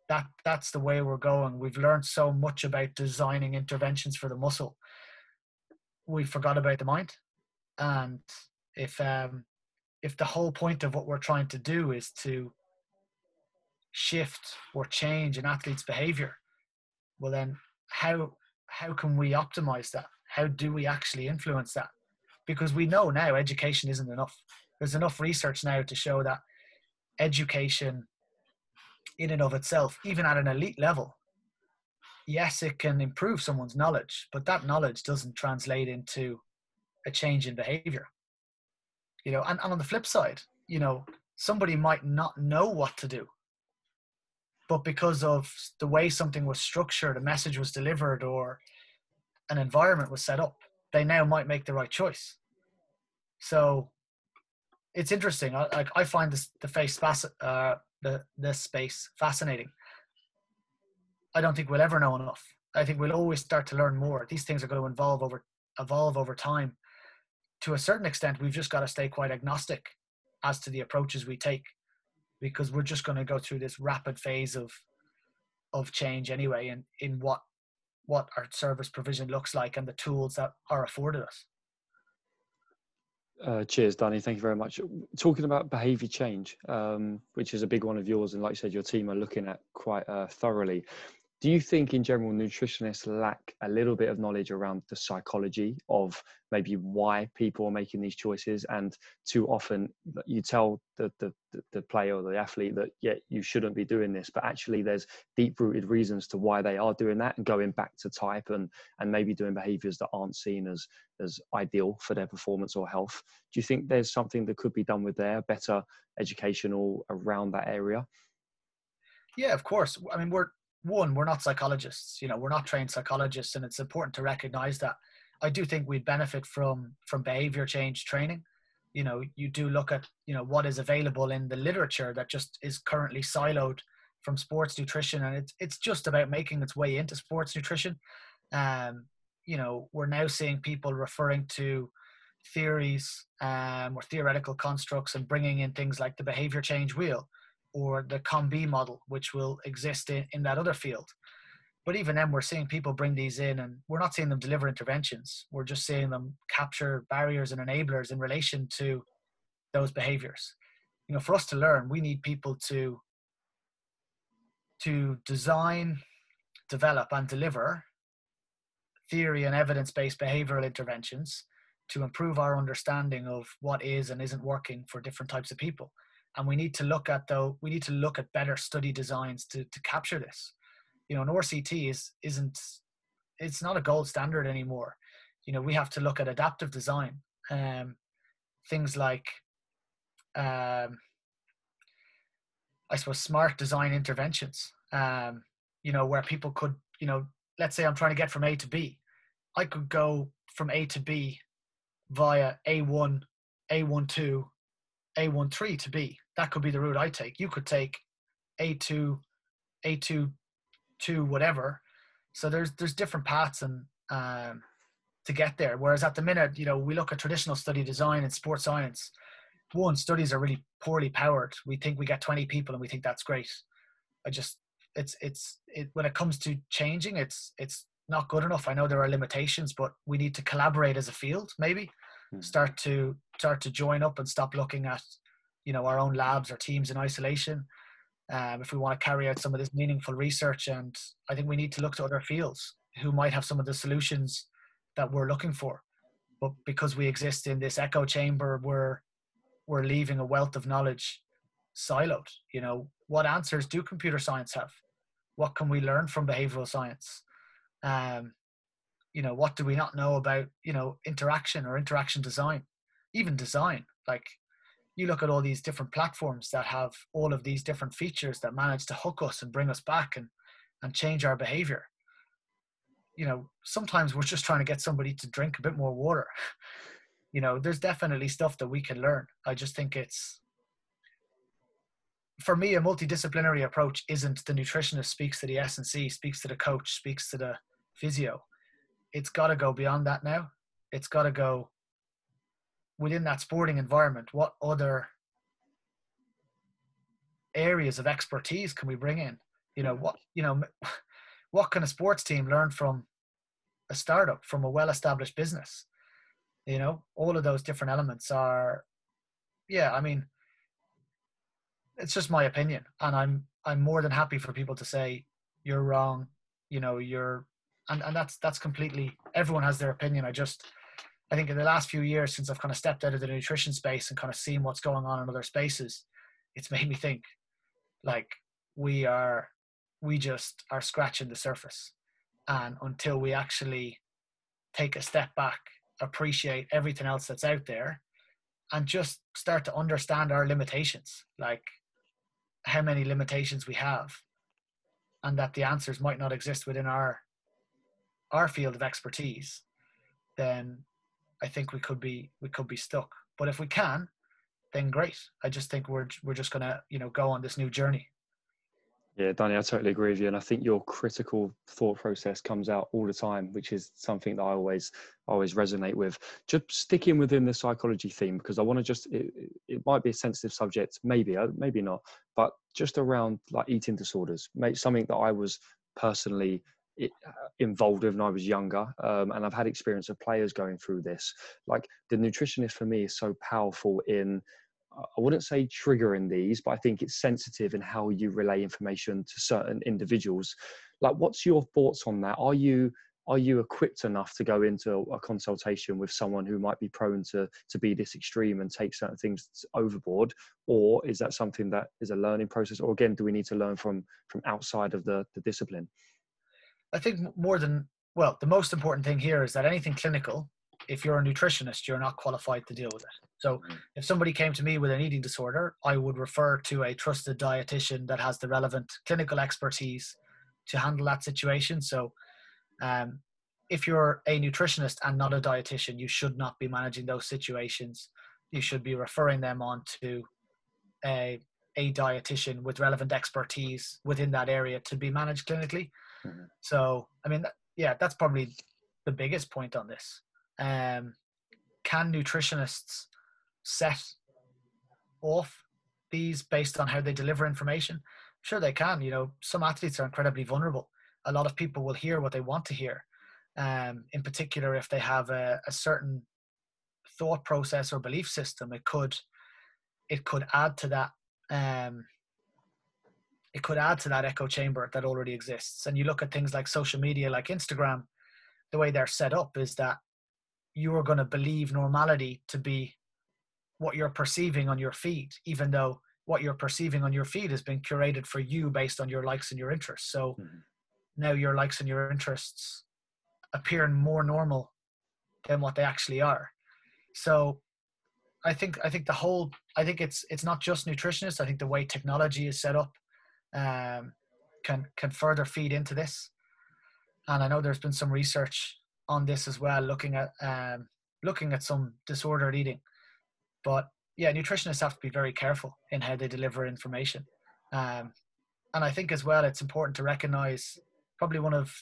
that that's the way we're going. We've learned so much about designing interventions for the muscle. We forgot about the mind, and if um, if the whole point of what we're trying to do is to shift or change an athlete's behavior well then how how can we optimize that how do we actually influence that? Because we know now education isn't enough. There's enough research now to show that education in and of itself even at an elite level yes it can improve someone's knowledge but that knowledge doesn't translate into a change in behavior. You know and, and on the flip side you know somebody might not know what to do but because of the way something was structured, a message was delivered, or an environment was set up, they now might make the right choice. So it's interesting. I, like I find this the face uh, the the space fascinating. I don't think we'll ever know enough. I think we'll always start to learn more. These things are going to evolve over evolve over time. To a certain extent, we've just got to stay quite agnostic as to the approaches we take, because we're just going to go through this rapid phase of of change anyway, and in what what our service provision looks like and the tools that are afforded us. Uh, cheers, Danny. Thank you very much. Talking about behaviour change, um, which is a big one of yours, and like you said, your team are looking at quite uh, thoroughly do you think in general nutritionists lack a little bit of knowledge around the psychology of maybe why people are making these choices? And too often you tell the, the, the player or the athlete that yeah you shouldn't be doing this but actually there's deep rooted reasons to why they are doing that and going back to type and and maybe doing behaviors that aren't seen as as ideal for their performance or health. Do you think there's something that could be done with their better educational around that area? Yeah of course. I mean we're one, we're not psychologists. You know, we're not trained psychologists, and it's important to recognize that. I do think we benefit from from behavior change training. You know, you do look at you know what is available in the literature that just is currently siloed from sports nutrition, and it's it's just about making its way into sports nutrition. Um, you know, we're now seeing people referring to theories um, or theoretical constructs and bringing in things like the behavior change wheel or the COM-B model, which will exist in, in that other field. But even then, we're seeing people bring these in, and we're not seeing them deliver interventions. We're just seeing them capture barriers and enablers in relation to those behaviors. You know, for us to learn, we need people to to design, develop, and deliver theory and evidence-based behavioral interventions to improve our understanding of what is and isn't working for different types of people and we need to look at though we need to look at better study designs to to capture this. You know an rct is isn't it's not a gold standard anymore. You know we have to look at adaptive design um things like um i suppose smart design interventions um you know where people could you know let's say i'm trying to get from a to b. I could go from a to b via a1 a12 a13 to b that could be the route I take. You could take A2, A2, to whatever. So there's there's different paths and um, to get there. Whereas at the minute, you know, we look at traditional study design and sports science. One, studies are really poorly powered. We think we get 20 people and we think that's great. I just it's it's it when it comes to changing, it's it's not good enough. I know there are limitations, but we need to collaborate as a field, maybe. Hmm. Start to start to join up and stop looking at you know our own labs or teams in isolation um, if we want to carry out some of this meaningful research. And i think we need to look to other fields who might have some of the solutions that we're looking for. But because we exist in this echo chamber we're we're leaving a wealth of knowledge siloed. You know what answers do computer science have? What can we learn from behavioral science? Um, you know what do we not know about you know interaction or interaction design? Even design like you look at all these different platforms that have all of these different features that manage to hook us and bring us back and and change our behavior. You know sometimes we're just trying to get somebody to drink a bit more water. [LAUGHS] You know there's definitely stuff that we can learn. I just think it's for me a multidisciplinary approach isn't the nutritionist speaks to the s&c speaks to the coach speaks to the physio it's got to go beyond that now it's got to go within that sporting environment, what other areas of expertise can we bring in? You know, what you know, [LAUGHS] what can a sports team learn from a startup, from a well-established business? You know, all of those different elements are, yeah. I mean, it's just my opinion, and I'm I'm more than happy for people to say you're wrong. You know, you're, and and that's that's completely. Everyone has their opinion. I just I think in the last few years, since I've kind of stepped out of the nutrition space and kind of seen what's going on in other spaces, it's made me think like we are, we just are scratching the surface. And until we actually take a step back, appreciate everything else that's out there, and just start to understand our limitations, like how many limitations we have, and that the answers might not exist within our our field of expertise, then I think we could be we could be stuck. But if we can, then great. I just think we're we're just gonna you know go on this new journey. Yeah, Danny, I totally agree with you, and I think your critical thought process comes out all the time, which is something that I always always resonate with. Just sticking within the psychology theme because I want to just it, it, might be a sensitive subject, maybe, uh, maybe not, but just around like eating disorders, make something that I was personally involved with when I was younger, um, and I've had experience of players going through this. Like the nutritionist for me is so powerful in I wouldn't say triggering these, but I think it's sensitive in how you relay information to certain individuals. Like, what's your thoughts on that? Are you are you equipped enough to go into a consultation with someone who might be prone to to be this extreme and take certain things overboard, or is that something that is a learning process? Or again, do we need to learn from from outside of the the discipline? I think more than well, the most important thing here is that anything clinical if you're a nutritionist, you're not qualified to deal with it. So mm-hmm. if somebody came to me with an eating disorder, I would refer to a trusted dietitian that has the relevant clinical expertise to handle that situation. So um, if you're a nutritionist and not a dietitian, you should not be managing those situations. You should be referring them on to a, a dietitian with relevant expertise within that area to be managed clinically. Mm-hmm. So, I mean, yeah, that's probably the biggest point on this um, can nutritionists set off these based on how they deliver information? Sure, they can. You know, some athletes are incredibly vulnerable. A lot of people will hear what they want to hear. Um, in particular, if they have a, a certain thought process or belief system, it could it could add to that. Um, it could add to that echo chamber that already exists. And you look at things like social media, like Instagram, the way they're set up is that you are going to believe normality to be what you're perceiving on your feed, even though what you're perceiving on your feed has been curated for you based on your likes and your interests. So mm-hmm. now your likes and your interests appear more normal than what they actually are. So I think I think the whole I think it's it's not just nutritionists. I think the way technology is set up um, can can further feed into this. And I know there's been some research on this as well, looking at um, looking at some disordered eating. But yeah, nutritionists have to be very careful in how they deliver information. Um, and I think as well, it's important to recognize probably one of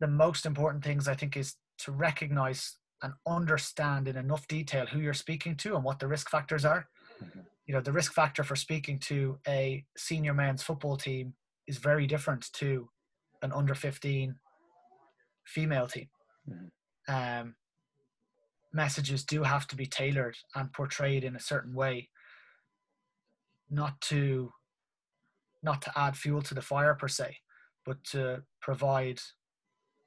the most important things I think is to recognize and understand in enough detail who you're speaking to and what the risk factors are. You know, the risk factor for speaking to a senior men's football team is very different to an under 15 female team. Mm-hmm. Um, messages do have to be tailored and portrayed in a certain way, not to not to add fuel to the fire per se, but to provide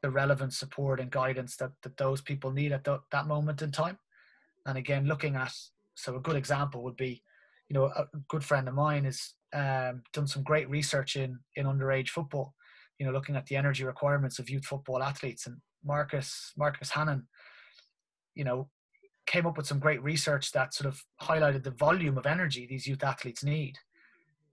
the relevant support and guidance that, that those people need at the, that moment in time. And again, looking at so a good example would be, you know, a good friend of mine has um, done some great research in in underage football, you know, looking at the energy requirements of youth football athletes. And Marcus Marcus Hannon, you know, came up with some great research that sort of highlighted the volume of energy these youth athletes need.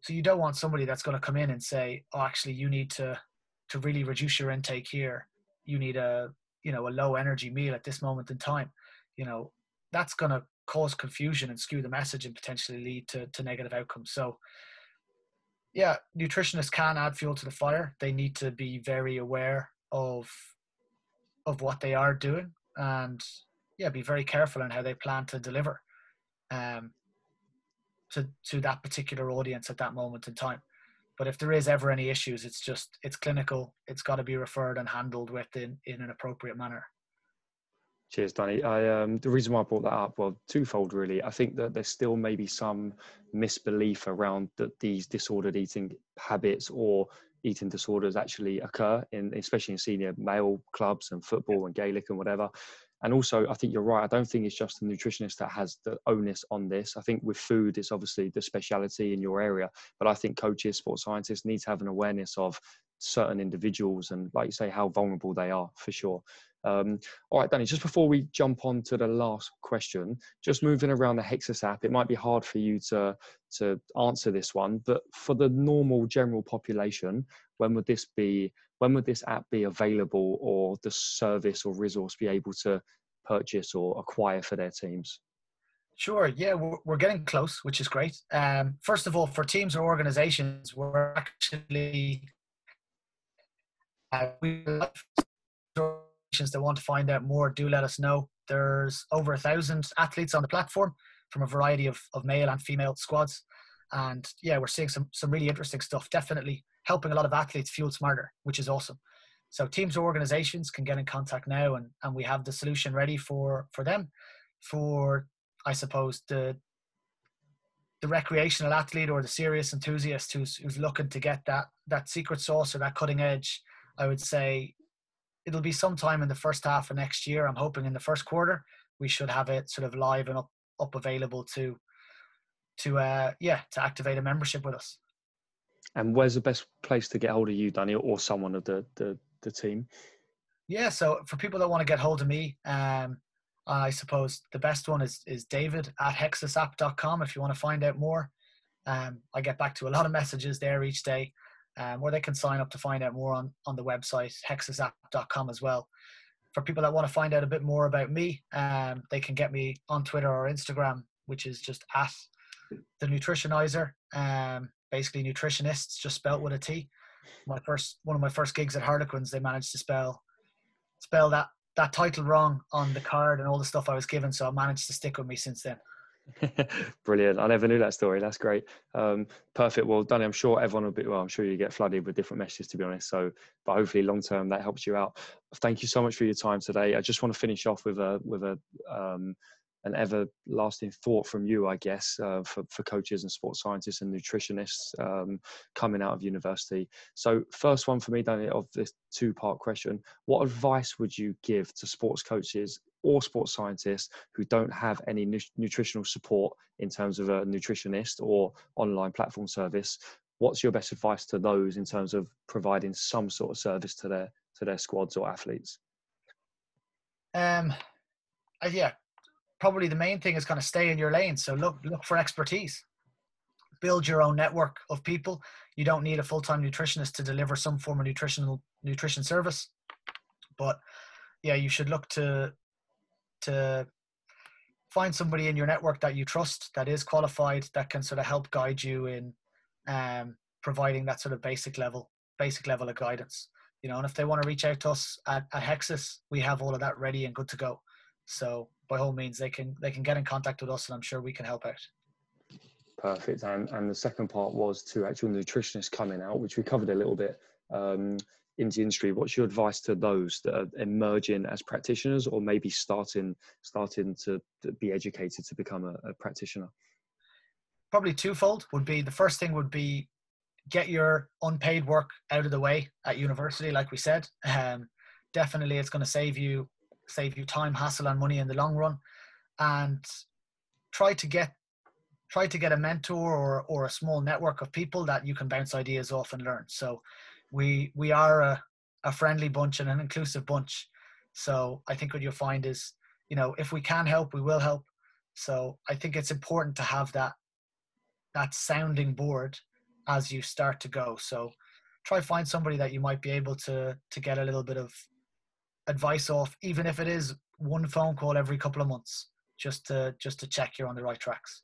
So you don't want somebody that's going to come in and say, "Oh, actually, you need to to really reduce your intake here. You need a you know a low energy meal at this moment in time." You know, that's going to cause confusion and skew the message and potentially lead to, to negative outcomes. So yeah, nutritionists can add fuel to the fire. They need to be very aware of of what they are doing and yeah, be very careful in how they plan to deliver um, to to that particular audience at that moment in time. But if there is ever any issues, it's just it's clinical. It's got to be referred and handled with in, in an appropriate manner. Cheers, Danny. I, um, the reason why I brought that up, well, twofold really. I think that there's still maybe some misbelief around that these disordered eating habits or eating disorders actually occur in, especially in senior male clubs and football and Gaelic and whatever. And also, I think you're right. I don't think it's just the nutritionist that has the onus on this. I think with food, it's obviously the speciality in your area, but I think coaches, sports scientists need to have an awareness of certain individuals and, like you say, how vulnerable they are for sure. Um, all right, Danny, just before we jump on to the last question, just moving around the Hexis app, it might be hard for you to, to answer this one, but for the normal general population, when would this be, when would this app be available or the service or resource be able to purchase or acquire for their teams? Sure. Yeah, we're, getting close, which is great. Um, first of all, for teams or organizations, we're actually uh, we that want to find out more. Do let us know. There's over a thousand athletes on the platform from a variety of, of male and female squads, and yeah, we're seeing some some really interesting stuff. Definitely helping a lot of athletes fuel smarter, which is awesome. So teams or organizations can get in contact now, and and we have the solution ready for for them. For I suppose the the recreational athlete or the serious enthusiast who's who's looking to get that that secret sauce or that cutting edge, I would say it'll be sometime in the first half of next year. I'm hoping in the first quarter we should have it sort of live and up up available to to uh yeah to activate a membership with us. And where's the best place to get hold of you, Danny, or someone of the the, the team? Yeah, so for people that want to get hold of me, um, I suppose the best one is is David at hexisapp.com if you want to find out more. Um, I get back to a lot of messages there each day, um, where they can sign up to find out more on, on the website hexisapp.com as well. For people that want to find out a bit more about me, um, they can get me on Twitter or Instagram, which is just at the nutritionizer. Um, basically nutritionists, just spelt with a T. My first one of my first gigs at Harlequins, they managed to spell spell that that title wrong on the card and all the stuff I was given, so I managed to stick with me since then. [LAUGHS] Brilliant. I never knew that story. That's great. Um, perfect. Well, Danny, I'm sure everyone will be, well, I'm sure you get flooded with different messages, to be honest. So, but hopefully long term that helps you out. Thank you so much for your time today. I just want to finish off with a, with a, um, an everlasting thought from you, I guess, uh, for, for coaches and sports scientists and nutritionists um, coming out of university. So, first one for me, Danny, of this two part question What advice would you give to sports coaches or sports scientists who don't have any nu- nutritional support in terms of a nutritionist or online platform service? What's your best advice to those in terms of providing some sort of service to their to their squads or athletes? Um, uh, yeah, probably the main thing is kind of stay in your lane. So look look for expertise. Build your own network of people. You don't need a full time nutritionist to deliver some form of nutritional nutrition service, but yeah, you should look to to find somebody in your network that you trust that is qualified that can sort of help guide you in um, providing that sort of basic level basic level of guidance you know? And if they want to reach out to us at, at hexis we have all of that ready and good to go. So by all means they can they can get in contact with us and i'm sure we can help out. Perfect. And and the second part was to actual nutritionists coming out which we covered a little bit. Um, into industry what's your advice to those that are emerging as practitioners or maybe starting starting to, to be educated to become a, a practitioner probably twofold would be the first thing would be get your unpaid work out of the way at university like we said um, definitely it's going to save you save you time, hassle, and money in the long run. And try to get try to get a mentor or, or a small network of people that you can bounce ideas off and learn. So we we are a, a friendly bunch and an inclusive bunch. So I think what you'll find is, you know, if we can help, we will help. So I think it's important to have that that sounding board as you start to go. So try find somebody that you might be able to to get a little bit of advice off, even if it is one phone call every couple of months, just to just to check you're on the right tracks.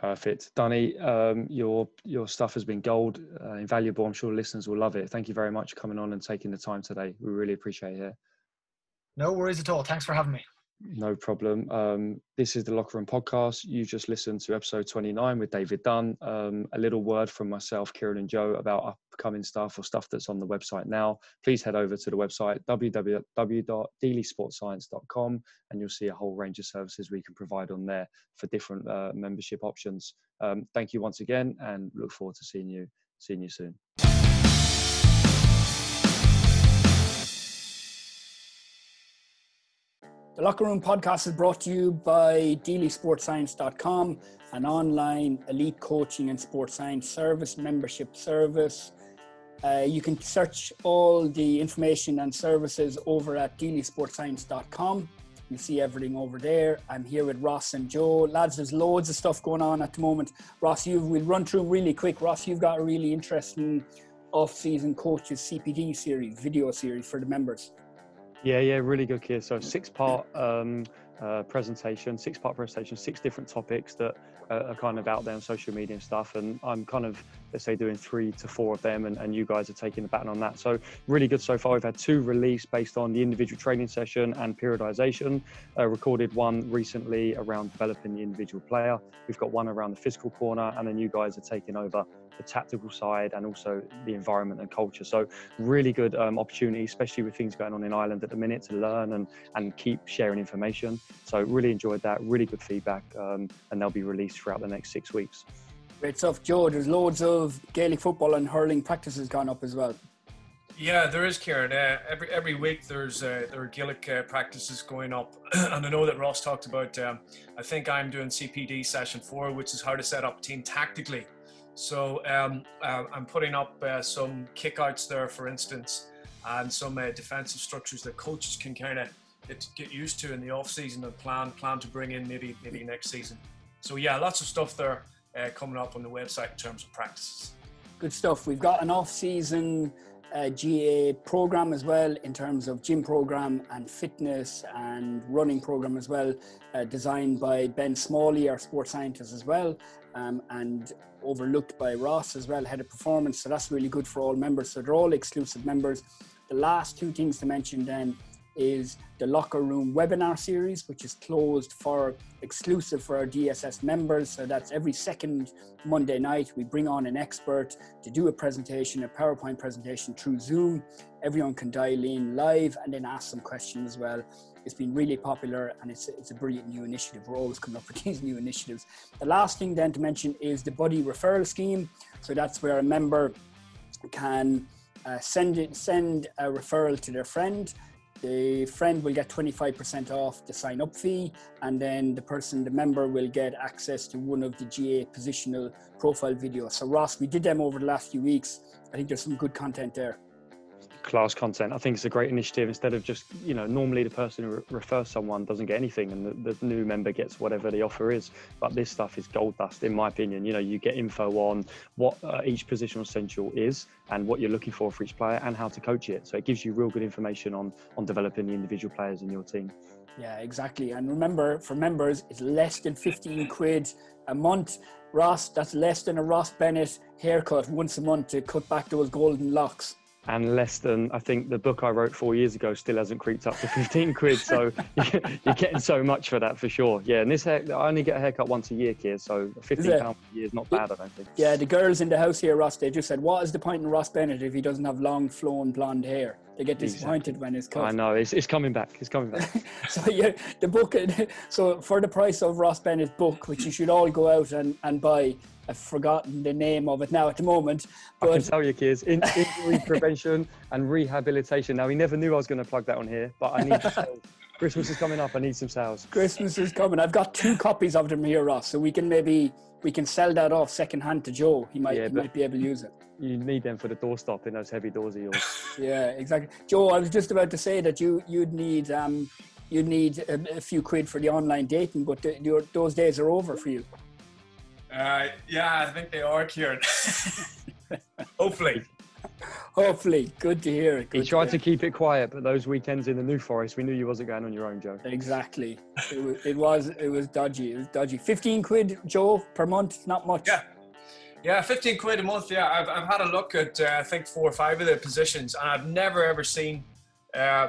Perfect, Danny. Um, your your stuff has been gold, uh, invaluable. I'm sure listeners will love it. Thank you very much for coming on and taking the time today. We really appreciate it. No worries at all. Thanks for having me. No problem. Um, this is the Locker Room Podcast. You just listened to episode 29 with David Dunne. Um, a little word from myself, Kieran, and Joe about upcoming stuff or stuff that's on the website now. Please head over to the website www.deelysportscience.com and you'll see a whole range of services we can provide on there for different uh, membership options. Um, thank you once again and look forward to seeing you seeing you soon. The Locker Room podcast is brought to you by DeelySportsScience.com, an online elite coaching and sports science service, membership service. Uh, you can search all the information and services over at DeelySportsScience.com. You see everything over there. I'm here with Ross and Joe. Lads, there's loads of stuff going on at the moment. Ross, you we'll run through really quick. Ross, you've got a really interesting off-season coaches CPD series, video series for the members. Yeah, yeah, really good kid. So six part um, uh, presentation, six part presentation, six different topics that uh, are kind of out there on social media and stuff. And I'm kind of, let's say, doing three to four of them, and, and you guys are taking the baton on that. So, really good so far. We've had two released based on the individual training session and periodization. Uh, recorded one recently around developing the individual player. We've got one around the physical corner, and then you guys are taking over the tactical side and also the environment and culture. So really good um, opportunity, especially with things going on in Ireland at the minute to learn and, and keep sharing information. So really enjoyed that, really good feedback um, and they'll be released throughout the next six weeks. Great stuff. Joe, there's loads of Gaelic football and hurling practices gone up as well. Yeah, there is, Kieran. Uh, every every week there's uh, there are Gaelic uh, practices going up, [CLEARS THROAT] and I know that Ross talked about. Um, I think I'm doing CPD session four, which is how to set up a team tactically so um, uh, I'm putting up uh, some kickouts there, for instance, and some uh, defensive structures that coaches can kind of get, used to in the off season and plan plan to bring in maybe maybe next season. So yeah, lots of stuff there uh, coming up on the website in terms of practices. Good stuff. We've got an off season uh, GAA program as well in terms of gym program and fitness and running program as well, uh, designed by Ben Smalley, our sports scientist as well, um, and overlooked by Ross as well, head of performance. So that's really good for all members. So they're all exclusive members. The last two things to mention then is the locker room webinar series, which is closed for exclusive for our DSS members. So that's every second Monday night. We bring on an expert to do a presentation, a PowerPoint presentation through Zoom. Everyone can dial in live and then ask some questions as well. It's been really popular and it's, it's a brilliant new initiative. We're always coming up [LAUGHS] with these new initiatives. The last thing then to mention is the buddy referral scheme. So that's where a member can uh, send it, send a referral to their friend the friend will get 25% off the sign up fee and then the person the member will get access to one of the GAA positional profile videos so ross we did them over the last few weeks i think there's some good content there class content. I think it's a great initiative. Instead of just, you know, normally the person who re- refers someone doesn't get anything and the, the, new member gets whatever the offer is. But this stuff is gold dust, in my opinion. You know, you get info on what uh, each positional essential is and what you're looking for for each player and how to coach it. So it gives you real good information on on developing the individual players in your team. Yeah, exactly. And remember, for members, it's less than 15 quid a month. Ross, that's less than a Ross Bennett haircut once a month to cut back those golden locks and less than I think the book I wrote four years ago still hasn't creeped up to 15 quid. So [LAUGHS] you're getting so much for that for sure. Yeah, and this hair, I only get a haircut once a year, kid. So 15 pounds a year is not bad, I don't think. Yeah, the girls in the house here, Ross, they just said, "What is the point in Ross Bennett if he doesn't have long, flowing blonde hair?" They get disappointed exactly. when it's cut. I know it's, it's coming back. It's coming back. [LAUGHS] so yeah, the book. [LAUGHS] So for the price of Ross Bennett's book, which you should all go out and, and buy, I've forgotten the name of it now at the moment. But... I can tell you, kids, in, [LAUGHS] injury prevention and rehabilitation. Now, he never knew I was going to plug that on here, but I need [LAUGHS] sales. Christmas is coming up. I need some sales. Christmas is coming. I've got two copies of them here, Ross, so we can maybe we can sell that off secondhand to Joe. He might yeah, he might be able to use it. You need them for the doorstop in those heavy doors of yours. yeah, exactly. Joe, I was just about to say that you you'd need um you'd need a, a few quid for the online dating, but the, your, those days are over for you. Uh, yeah, I think they are, cured. [LAUGHS] Hopefully. Hopefully, good to hear it. Good he tried to, to, keep it quiet, but those weekends in the New Forest, we knew you wasn't going on your own, Joe. Exactly. it, was, it was it was dodgy. It was dodgy. Fifteen quid, Joe, per month, not much. Yeah, yeah, fifteen quid a month. Yeah, I've I've had a look at uh, I think four or five of the positions, and I've never ever seen uh,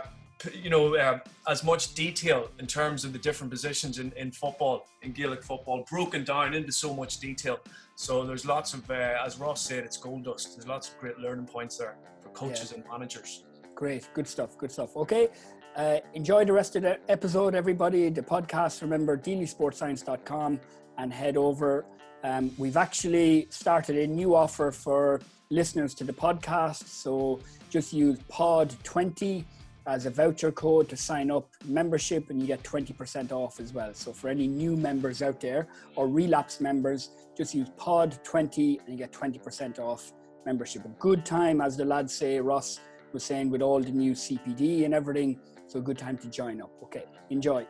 you know, uh, as much detail in terms of the different positions in, in football, in Gaelic football, broken down into so much detail. So there's lots of, uh, as Ross said, it's gold dust. There's lots of great learning points there for coaches yeah. and managers. Great, good stuff, good stuff. Okay, uh, enjoy the rest of the episode, everybody. The podcast, remember, DeelySportScience.com and head over. Um, we've actually started a new offer for listeners to the podcast. So just use POD20 as a voucher code to sign up membership and you get 20% off as well. So for any new members out there or relapse members, just use POD20 and you get 20% off membership. A good time, as the lads say, Ross was saying, with all the new CPD and everything. So a good time to join up. Okay, enjoy.